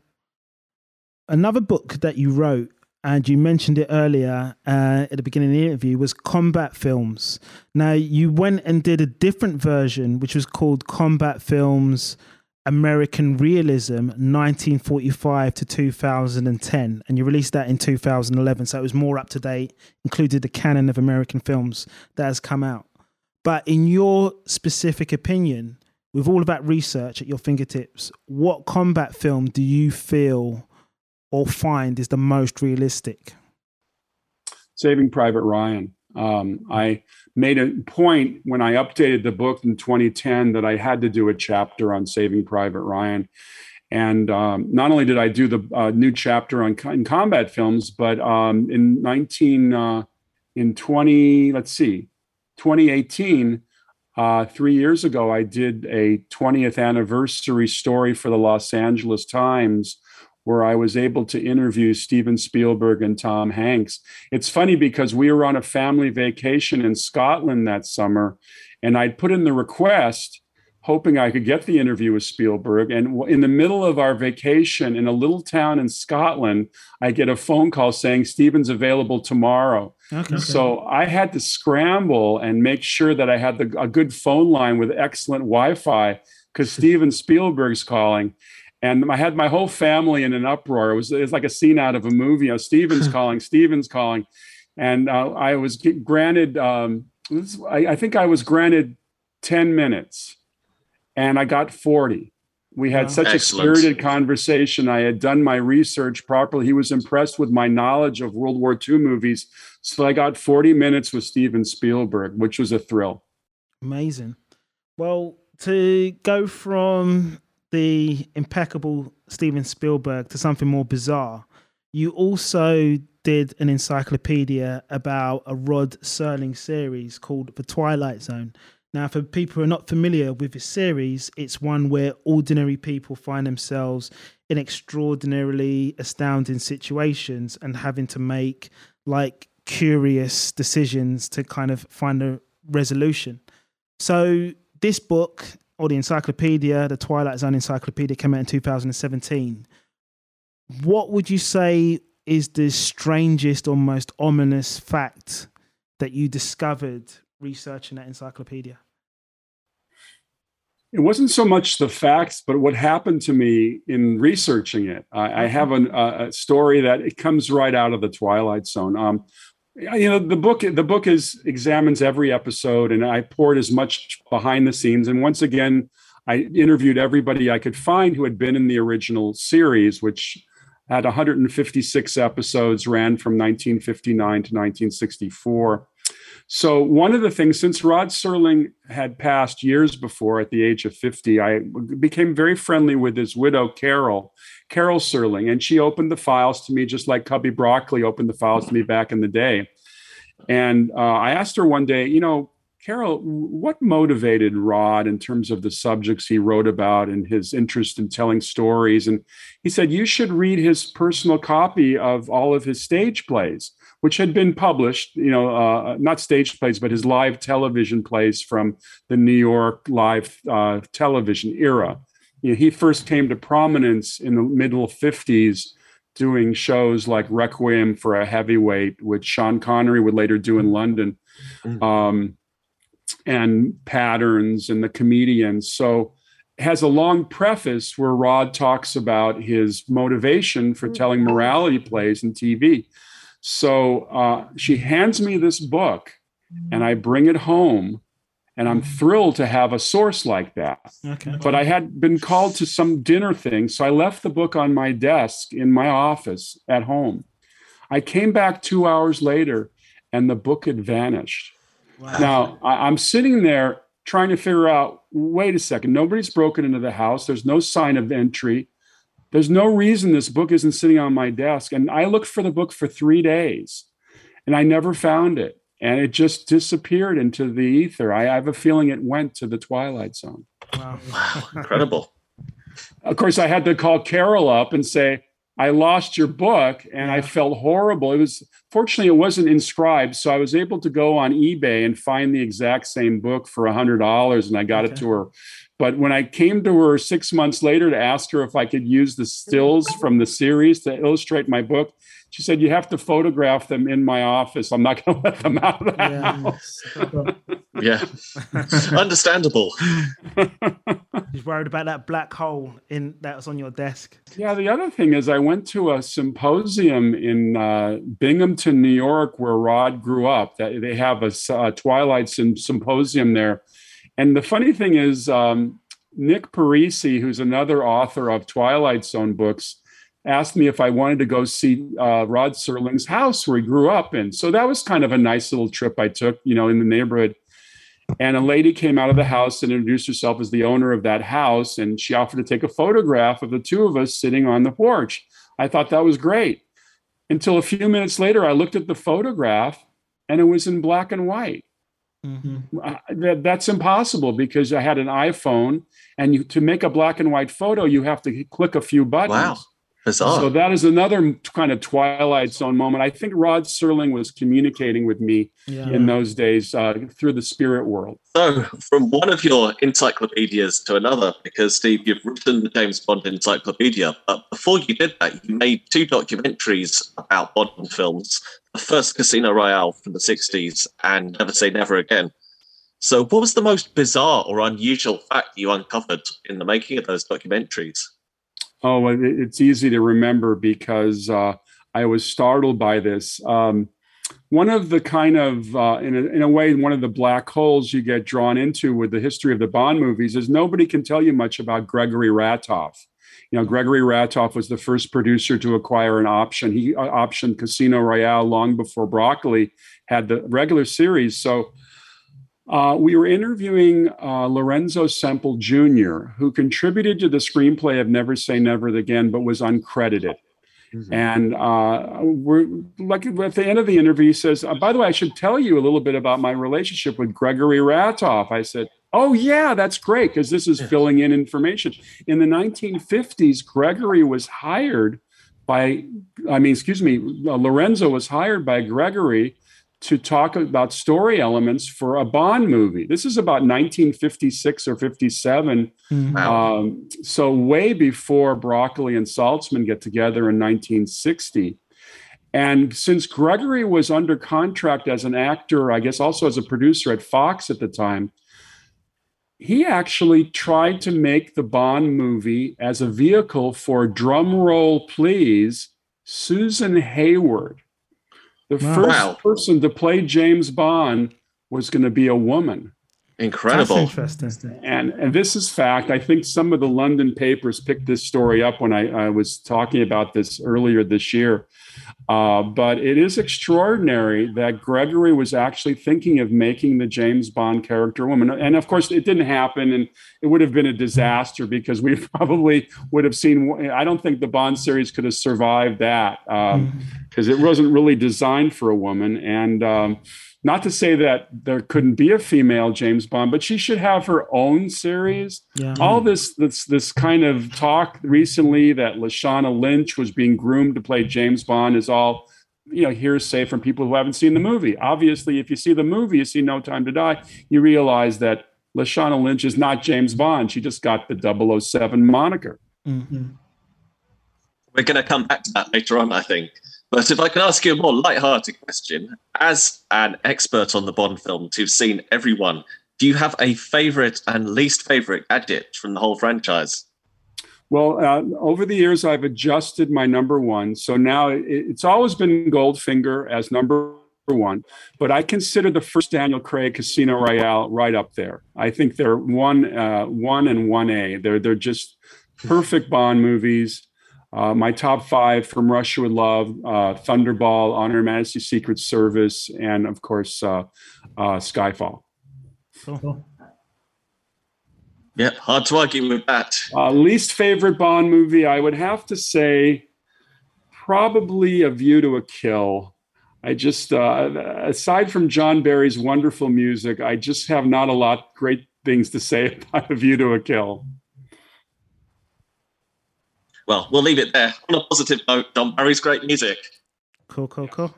Another book that you wrote and you mentioned it earlier uh, at the beginning of the interview, was combat films. Now, you went and did a different version, which was called Combat Films American Realism 1945 to 2010, and you released that in 2011. So it was more up to date, included the canon of American films that has come out. But in your specific opinion, with all of that research at your fingertips, what combat film do you feel or find is the most realistic? Saving Private Ryan. Um, I made a point when I updated the book in 2010 that I had to do a chapter on Saving Private Ryan. And um, not only did I do the uh, new chapter on in combat films, but um, in 19 uh, in 20 let's see, 2018, uh, three years ago, I did a 20th anniversary story for the Los Angeles Times where I was able to interview Steven Spielberg and Tom Hanks. It's funny because we were on a family vacation in Scotland that summer, and I'd put in the request hoping I could get the interview with Spielberg. And in the middle of our vacation in a little town in Scotland, I get a phone call saying Steven's available tomorrow. Okay. So I had to scramble and make sure that I had the, a good phone line with excellent Wi Fi because Steven Spielberg's calling and I had my whole family in an uproar. It was, it was like a scene out of a movie. You know, Steven's calling, Steven's calling, and uh, I was granted. Um, I, I, think I was granted ten minutes, and I got forty. We had such Excellent. a spirited conversation. I had done my research properly. He was impressed with my knowledge of World War II movies, so I got forty minutes with Steven Spielberg, which was a thrill. Amazing. Well, to go from the impeccable Steven Spielberg to something more bizarre, you also did an encyclopedia about a Rod Serling series called The Twilight Zone. Now, for people who are not familiar with this series, it's one where ordinary people find themselves in extraordinarily astounding situations and having to make like curious decisions to kind of find a resolution. So, this book or the encyclopedia, the Twilight Zone encyclopedia came out in 2017. What would you say is the strangest or most ominous fact that you discovered researching that encyclopedia? It wasn't so much the facts, but what happened to me in researching it. I, I have an, a story that it comes right out of the Twilight Zone. Um, you know the book the book is examines every episode and i poured as much behind the scenes and once again i interviewed everybody i could find who had been in the original series which had 156 episodes ran from 1959 to 1964 so one of the things since rod serling had passed years before at the age of 50 i became very friendly with his widow carol Carol Serling, and she opened the files to me just like Cubby Broccoli opened the files to me back in the day. And uh, I asked her one day, you know, Carol, what motivated Rod in terms of the subjects he wrote about and his interest in telling stories? And he said, You should read his personal copy of all of his stage plays, which had been published, you know, uh, not stage plays, but his live television plays from the New York live uh, television era you know, he first came to prominence in the middle 50s doing shows like Requiem for a Heavyweight, which Sean Connery would later do in London, mm. um, and Patterns and the comedians. So has a long preface where Rod talks about his motivation for telling mm. morality plays in TV. So uh, she hands me this book, and I bring it home and I'm thrilled to have a source like that. Okay. But I had been called to some dinner thing, so I left the book on my desk in my office at home. I came back two hours later, and the book had vanished. Wow. Now I, I'm sitting there trying to figure out. Wait a second, nobody's broken into the house. There's no sign of entry. There's no reason this book isn't sitting on my desk. And I looked for the book for three days, and I never found it and it just disappeared into the ether. I, I have a feeling it went to the Twilight Zone. Wow, wow incredible. of course, I had to call Carol up and say, I lost your book and I felt horrible. It was fortunately it wasn't inscribed, so I was able to go on eBay and find the exact same book for a hundred dollars, and I got okay. it to her. But when I came to her six months later to ask her if I could use the stills from the series to illustrate my book, she said, "You have to photograph them in my office. I'm not going to let them out of the yeah. house." yeah, understandable. She's worried about that black hole in that was on your desk. Yeah. The other thing is, I went to a symposium in uh, Binghamton, New York, where Rod grew up. That they have a, a Twilight symposium there, and the funny thing is, um, Nick Parisi, who's another author of Twilight Zone books asked me if I wanted to go see uh, Rod Serling's house where he grew up in. So that was kind of a nice little trip I took, you know, in the neighborhood. And a lady came out of the house and introduced herself as the owner of that house. And she offered to take a photograph of the two of us sitting on the porch. I thought that was great. Until a few minutes later, I looked at the photograph and it was in black and white. Mm-hmm. Uh, that, that's impossible because I had an iPhone, and you, to make a black and white photo, you have to click a few buttons. Wow. Bizarre. So that is another kind of Twilight Zone moment. I think Rod Serling was communicating with me yeah. in those days uh, through the spirit world. So, from one of your encyclopedias to another, because Steve, you've written the James Bond Encyclopedia, but before you did that, you made two documentaries about Bond films. The first, Casino Royale from the 60s, and Never Say Never Again. So, what was the most bizarre or unusual fact you uncovered in the making of those documentaries? Oh, it's easy to remember because uh, I was startled by this. Um, one of the kind of, uh, in, a, in a way, one of the black holes you get drawn into with the history of the Bond movies is nobody can tell you much about Gregory Ratoff. You know, Gregory Ratoff was the first producer to acquire an option. He uh, optioned Casino Royale long before Broccoli had the regular series. So uh, we were interviewing uh, Lorenzo Semple Jr., who contributed to the screenplay of Never Say Never Again, but was uncredited. Mm-hmm. And uh, we're like at the end of the interview, he says, uh, "By the way, I should tell you a little bit about my relationship with Gregory Ratoff." I said, "Oh yeah, that's great because this is filling in information." In the 1950s, Gregory was hired by, I mean, excuse me, uh, Lorenzo was hired by Gregory to talk about story elements for a Bond movie. This is about 1956 or 57. Mm-hmm. Um, so, way before Broccoli and Saltzman get together in 1960. And since Gregory was under contract as an actor, I guess also as a producer at Fox at the time, he actually tried to make the Bond movie as a vehicle for drum roll, please, Susan Hayward. The wow. first person to play James Bond was going to be a woman. Incredible. That's interesting. And and this is fact. I think some of the London papers picked this story up when I, I was talking about this earlier this year. Uh, but it is extraordinary that Gregory was actually thinking of making the James Bond character a woman. And of course, it didn't happen, and it would have been a disaster because we probably would have seen. I don't think the Bond series could have survived that because um, mm-hmm. it wasn't really designed for a woman. And um, not to say that there couldn't be a female James Bond, but she should have her own series. Yeah. All this this this kind of talk recently that Lashana Lynch was being groomed to play James Bond is all you know hearsay from people who haven't seen the movie. Obviously, if you see the movie, you see No Time to Die, you realize that Lashana Lynch is not James Bond. She just got the 007 moniker. Mm-hmm. We're going to come back to that later on, I think. But if I can ask you a more light-hearted question, as an expert on the Bond films who've seen everyone, do you have a favorite and least favorite gadget from the whole franchise? Well, uh, over the years, I've adjusted my number one. So now it, it's always been Goldfinger as number one, but I consider the first Daniel Craig Casino Royale right up there. I think they're one, uh, one and one A. They're they're just perfect Bond movies. Uh, my top five from Russia with Love, uh, Thunderball, On Her Majesty Secret Service, and of course, uh, uh, Skyfall. Cool. Yeah, hard to argue with that. Uh, least favorite Bond movie, I would have to say, probably A View to a Kill. I just, uh, aside from John Barry's wonderful music, I just have not a lot great things to say about A View to a Kill. Well, we'll leave it there on a positive note. John Barry's great music. Cool, cool, cool.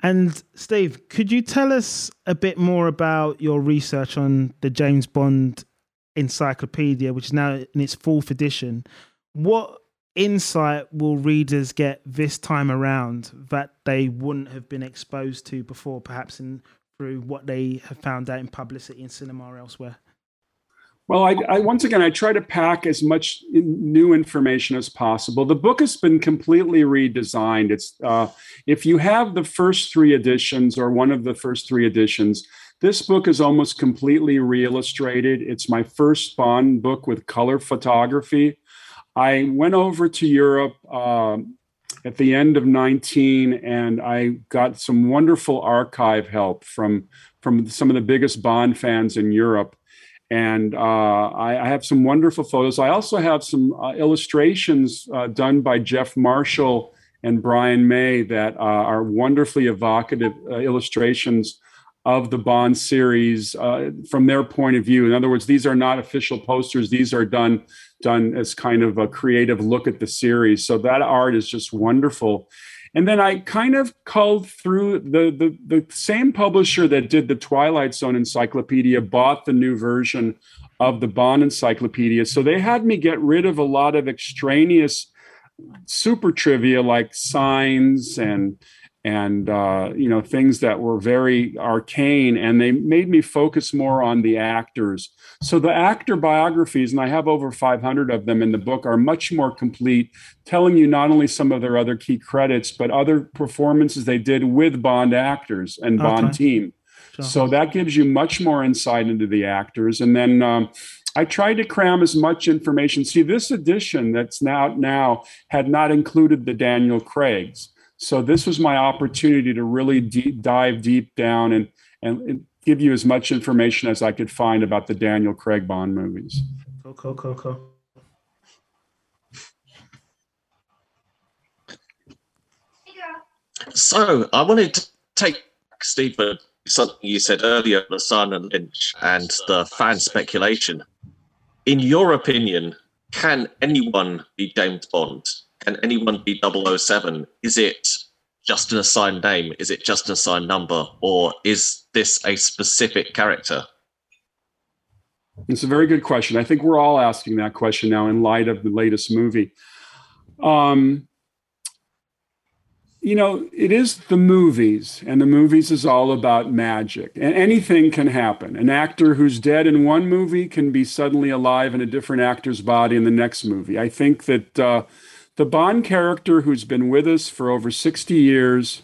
And Steve, could you tell us a bit more about your research on the James Bond encyclopedia, which is now in its fourth edition? What insight will readers get this time around that they wouldn't have been exposed to before, perhaps in through what they have found out in publicity in cinema or elsewhere? Well, I, I, once again I try to pack as much new information as possible. The book has been completely redesigned. It's uh, if you have the first three editions or one of the first three editions, this book is almost completely re-illustrated. It's my first Bond book with color photography. I went over to Europe uh, at the end of 19 and I got some wonderful archive help from from some of the biggest Bond fans in Europe and uh, I, I, have some wonderful photos. I also have some uh, illustrations uh, done by Jeff Marshall and Brian May that uh, are wonderfully evocative uh, illustrations of the Bond series uh, from their point of view. In other words, these are not official posters; these are done done as kind of a creative look at the series. So that art is just wonderful. And then I kind of culled through the, the, the same publisher that did the Twilight Zone encyclopedia bought the new version of the Bond encyclopedia. So they had me get rid of a lot of extraneous super trivia like signs and and uh, you know things that were very arcane and they made me focus more on the actors so the actor biographies and i have over 500 of them in the book are much more complete telling you not only some of their other key credits but other performances they did with bond actors and bond okay. team sure. so that gives you much more insight into the actors and then um, I tried to cram as much information. See, this edition that's now now had not included the Daniel Craigs. So this was my opportunity to really deep, dive deep down and, and give you as much information as I could find about the Daniel Craig Bond movies. Cool, cool, cool, cool. So I wanted to take Stephen something you said earlier, the Sun and Lynch and the fan speculation. In your opinion, can anyone be James Bond? Can anyone be 007? Is it just an assigned name? Is it just an assigned number? Or is this a specific character? It's a very good question. I think we're all asking that question now in light of the latest movie. Um, you know, it is the movies, and the movies is all about magic, and anything can happen. An actor who's dead in one movie can be suddenly alive in a different actor's body in the next movie. I think that uh, the Bond character who's been with us for over 60 years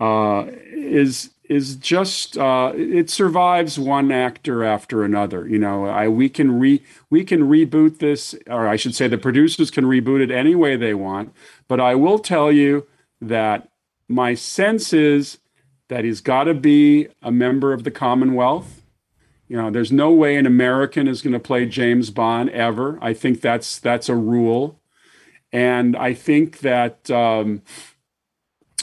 uh, is is just uh, it survives one actor after another. You know, I we can re we can reboot this, or I should say, the producers can reboot it any way they want. But I will tell you that my sense is that he's got to be a member of the Commonwealth. You know, there's no way an American is going to play James Bond ever. I think that's that's a rule. And I think that um,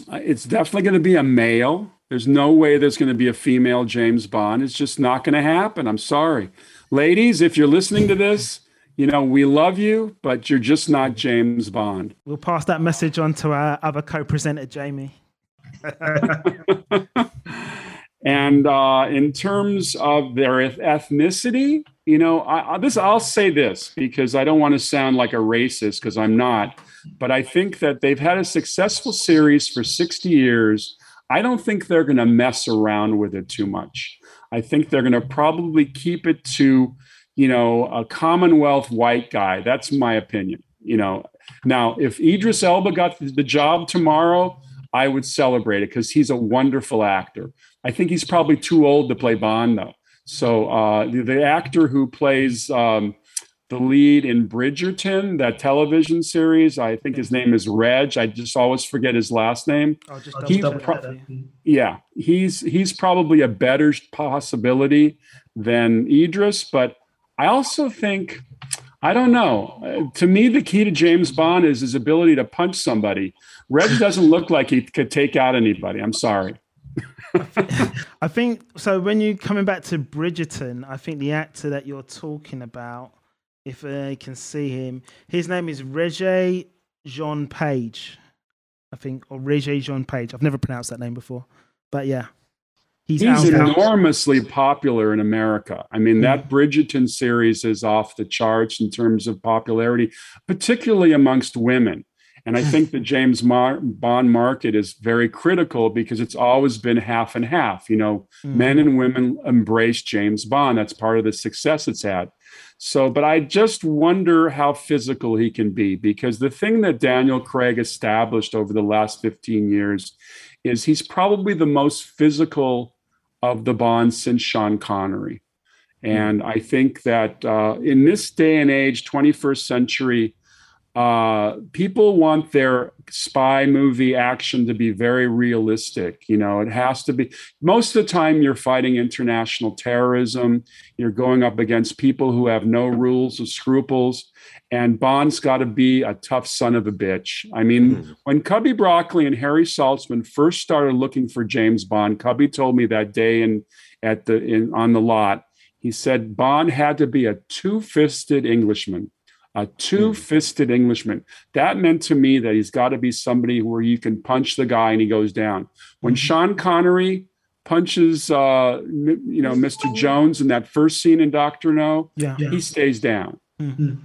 it's definitely going to be a male. There's no way there's going to be a female James Bond. It's just not going to happen. I'm sorry. Ladies, if you're listening to this, you know, we love you, but you're just not James Bond. We'll pass that message on to our other co presenter, Jamie. and uh, in terms of their ethnicity, you know, I, I, this I'll say this because I don't want to sound like a racist because I'm not, but I think that they've had a successful series for 60 years. I don't think they're going to mess around with it too much. I think they're going to probably keep it to, you know, a Commonwealth white guy. That's my opinion. You know, now if Idris Elba got the job tomorrow, I would celebrate it because he's a wonderful actor. I think he's probably too old to play Bond though. So uh, the, the, actor who plays um, the lead in Bridgerton, that television series, I think his name is Reg. I just always forget his last name. Oh, he, pro- yeah, he's he's probably a better possibility than Idris, but I also think I don't know. Uh, to me, the key to James Bond is his ability to punch somebody. Reg doesn't look like he could take out anybody. I'm sorry. I think so. When you coming back to Bridgerton, I think the actor that you're talking about, if I can see him, his name is Regé Jean Page, I think, or Regé Jean Page. I've never pronounced that name before, but yeah, he's, he's enormously popular in America. I mean, mm. that Bridgerton series is off the charts in terms of popularity, particularly amongst women. And I think the James Mar- Bond market is very critical because it's always been half and half. You know, mm. men and women embrace James Bond. That's part of the success it's had. So, but I just wonder how physical he can be because the thing that Daniel Craig established over the last 15 years is he's probably the most physical of the Bonds since Sean Connery. And I think that uh, in this day and age, 21st century, uh, people want their spy movie action to be very realistic. You know, it has to be. Most of the time, you're fighting international terrorism. You're going up against people who have no rules or scruples. And Bond's got to be a tough son of a bitch. I mean, mm. when Cubby Broccoli and Harry Saltzman first started looking for James Bond, Cubby told me that day in at the in on the lot, he said Bond had to be a two-fisted Englishman a two fisted Englishman. That meant to me that he's got to be somebody where you can punch the guy and he goes down. When mm-hmm. Sean Connery punches, uh, you know, Mr. Jones in that first scene in Doctor No, yeah. he stays down. Mm-hmm.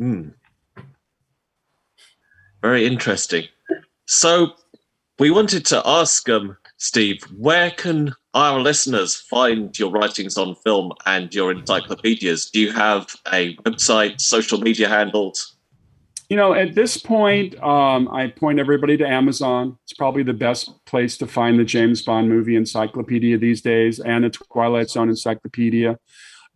Mm. Very interesting. So we wanted to ask um, Steve, where can our listeners find your writings on film and your encyclopedias? Do you have a website, social media handles? You know, at this point, um, I point everybody to Amazon. It's probably the best place to find the James Bond movie encyclopedia these days and the Twilight Zone encyclopedia.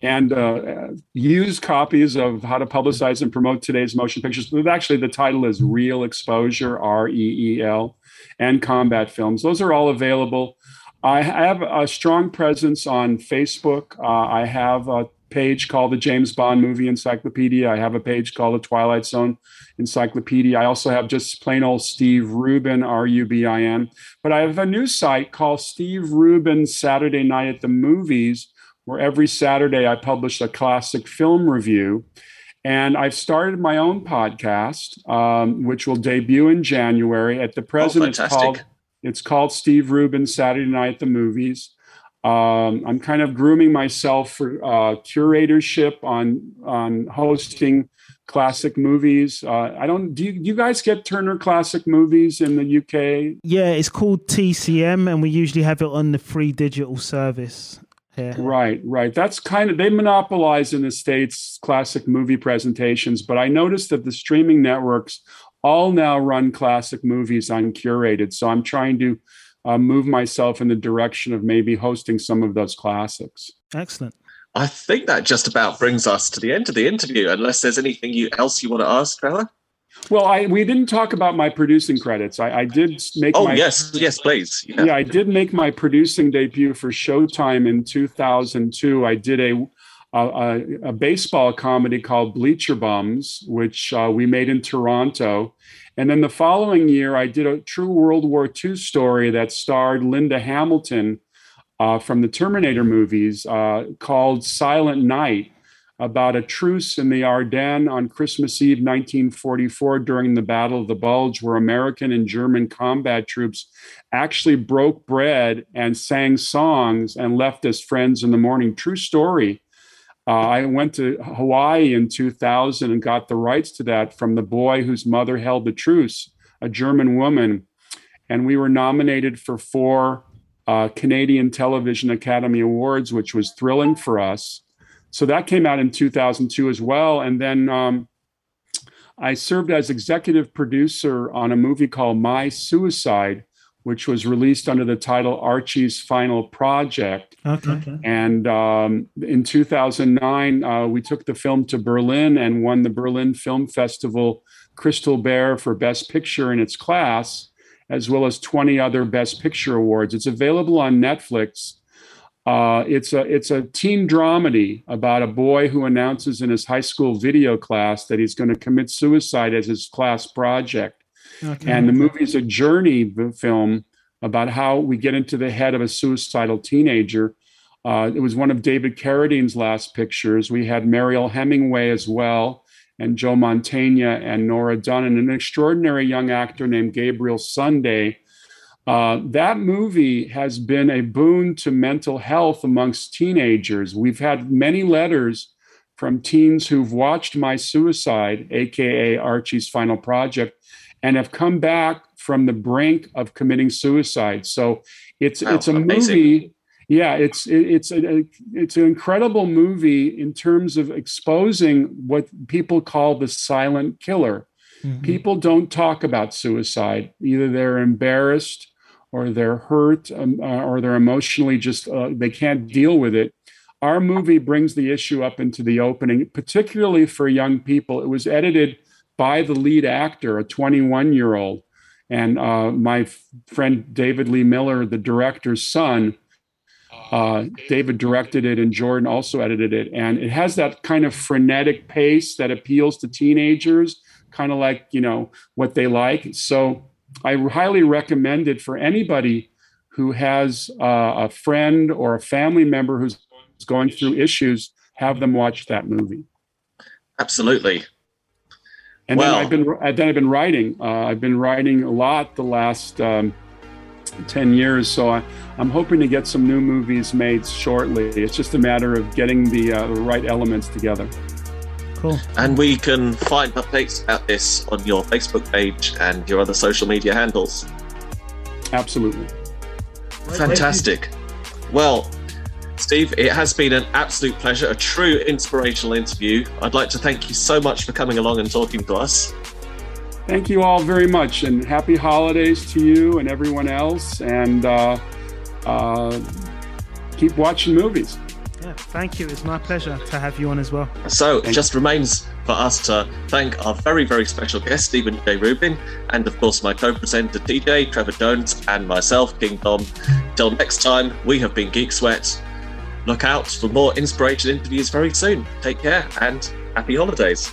And uh, use copies of How to Publicize and Promote Today's Motion Pictures. Actually, the title is Reel Exposure, R E E L and combat films. Those are all available. I have a strong presence on Facebook. Uh, I have a page called the James Bond Movie Encyclopedia. I have a page called the Twilight Zone Encyclopedia. I also have just plain old Steve Rubin, R U B I N. But I have a new site called Steve Rubin Saturday Night at the Movies, where every Saturday I publish a classic film review. And I've started my own podcast, um, which will debut in January. At the present, oh, it's called it's called Steve Rubin Saturday Night at the Movies. Um, I'm kind of grooming myself for uh, curatorship on on hosting classic movies. Uh, I don't. Do you, do you, guys get Turner Classic Movies in the UK? Yeah, it's called TCM, and we usually have it on the free digital service. Yeah. Right, right. That's kind of they monopolize in the states classic movie presentations, but I noticed that the streaming networks all now run classic movies uncurated. So I'm trying to uh, move myself in the direction of maybe hosting some of those classics. Excellent. I think that just about brings us to the end of the interview. Unless there's anything you, else you want to ask, Trevor. Well, I we didn't talk about my producing credits. I, I did make. Oh my, yes, yes, please. Yeah. yeah, I did make my producing debut for Showtime in 2002. I did a a, a baseball comedy called Bleacher Bums, which uh, we made in Toronto. And then the following year, I did a true World War II story that starred Linda Hamilton uh, from the Terminator movies uh, called Silent Night about a truce in the Ardennes on Christmas Eve 1944 during the Battle of the Bulge, where American and German combat troops actually broke bread and sang songs and left as friends in the morning. True story. Uh, I went to Hawaii in 2000 and got the rights to that from the boy whose mother held the truce, a German woman. And we were nominated for four uh, Canadian Television Academy Awards, which was thrilling for us. So that came out in 2002 as well. And then um, I served as executive producer on a movie called My Suicide, which was released under the title Archie's Final Project. Okay. And um, in 2009, uh, we took the film to Berlin and won the Berlin Film Festival Crystal Bear for Best Picture in its class, as well as 20 other Best Picture awards. It's available on Netflix. Uh, it's a it's a teen dramedy about a boy who announces in his high school video class that he's going to commit suicide as his class project. Okay. And the movie is a journey film about how we get into the head of a suicidal teenager. Uh, it was one of David Carradine's last pictures. We had Mariel Hemingway as well, and Joe Mantegna and Nora Dunn, and an extraordinary young actor named Gabriel Sunday uh, that movie has been a boon to mental health amongst teenagers. We've had many letters from teens who've watched My Suicide, AKA Archie's Final Project, and have come back from the brink of committing suicide. So it's it's a amazing. movie. Yeah, it's it, it's a, it's an incredible movie in terms of exposing what people call the silent killer. Mm-hmm. People don't talk about suicide. Either they're embarrassed or they're hurt um, uh, or they're emotionally just uh, they can't deal with it our movie brings the issue up into the opening particularly for young people it was edited by the lead actor a 21 year old and uh, my f- friend david lee miller the director's son uh, David directed it and Jordan also edited it. And it has that kind of frenetic pace that appeals to teenagers, kind of like, you know, what they like. So I highly recommend it for anybody who has uh, a friend or a family member who's going through issues. Have them watch that movie. Absolutely. And well, then I've been then I've been writing. Uh, I've been writing a lot the last um, ten years. So I, am hoping to get some new movies made shortly. It's just a matter of getting the, uh, the right elements together. Cool. And we can find updates about this on your Facebook page and your other social media handles. Absolutely. Fantastic. Well, Steve, it has been an absolute pleasure, a true inspirational interview. I'd like to thank you so much for coming along and talking to us. Thank you all very much, and happy holidays to you and everyone else. And uh, uh, keep watching movies. Yeah, thank you. It's my pleasure to have you on as well. So it just remains for us to thank our very, very special guest, Steven Jay Rubin, and of course my co-presenter DJ Trevor Jones, and myself, King Dom. Till next time, we have been Geek Sweat. Look out for more inspiration interviews very soon. Take care and happy holidays.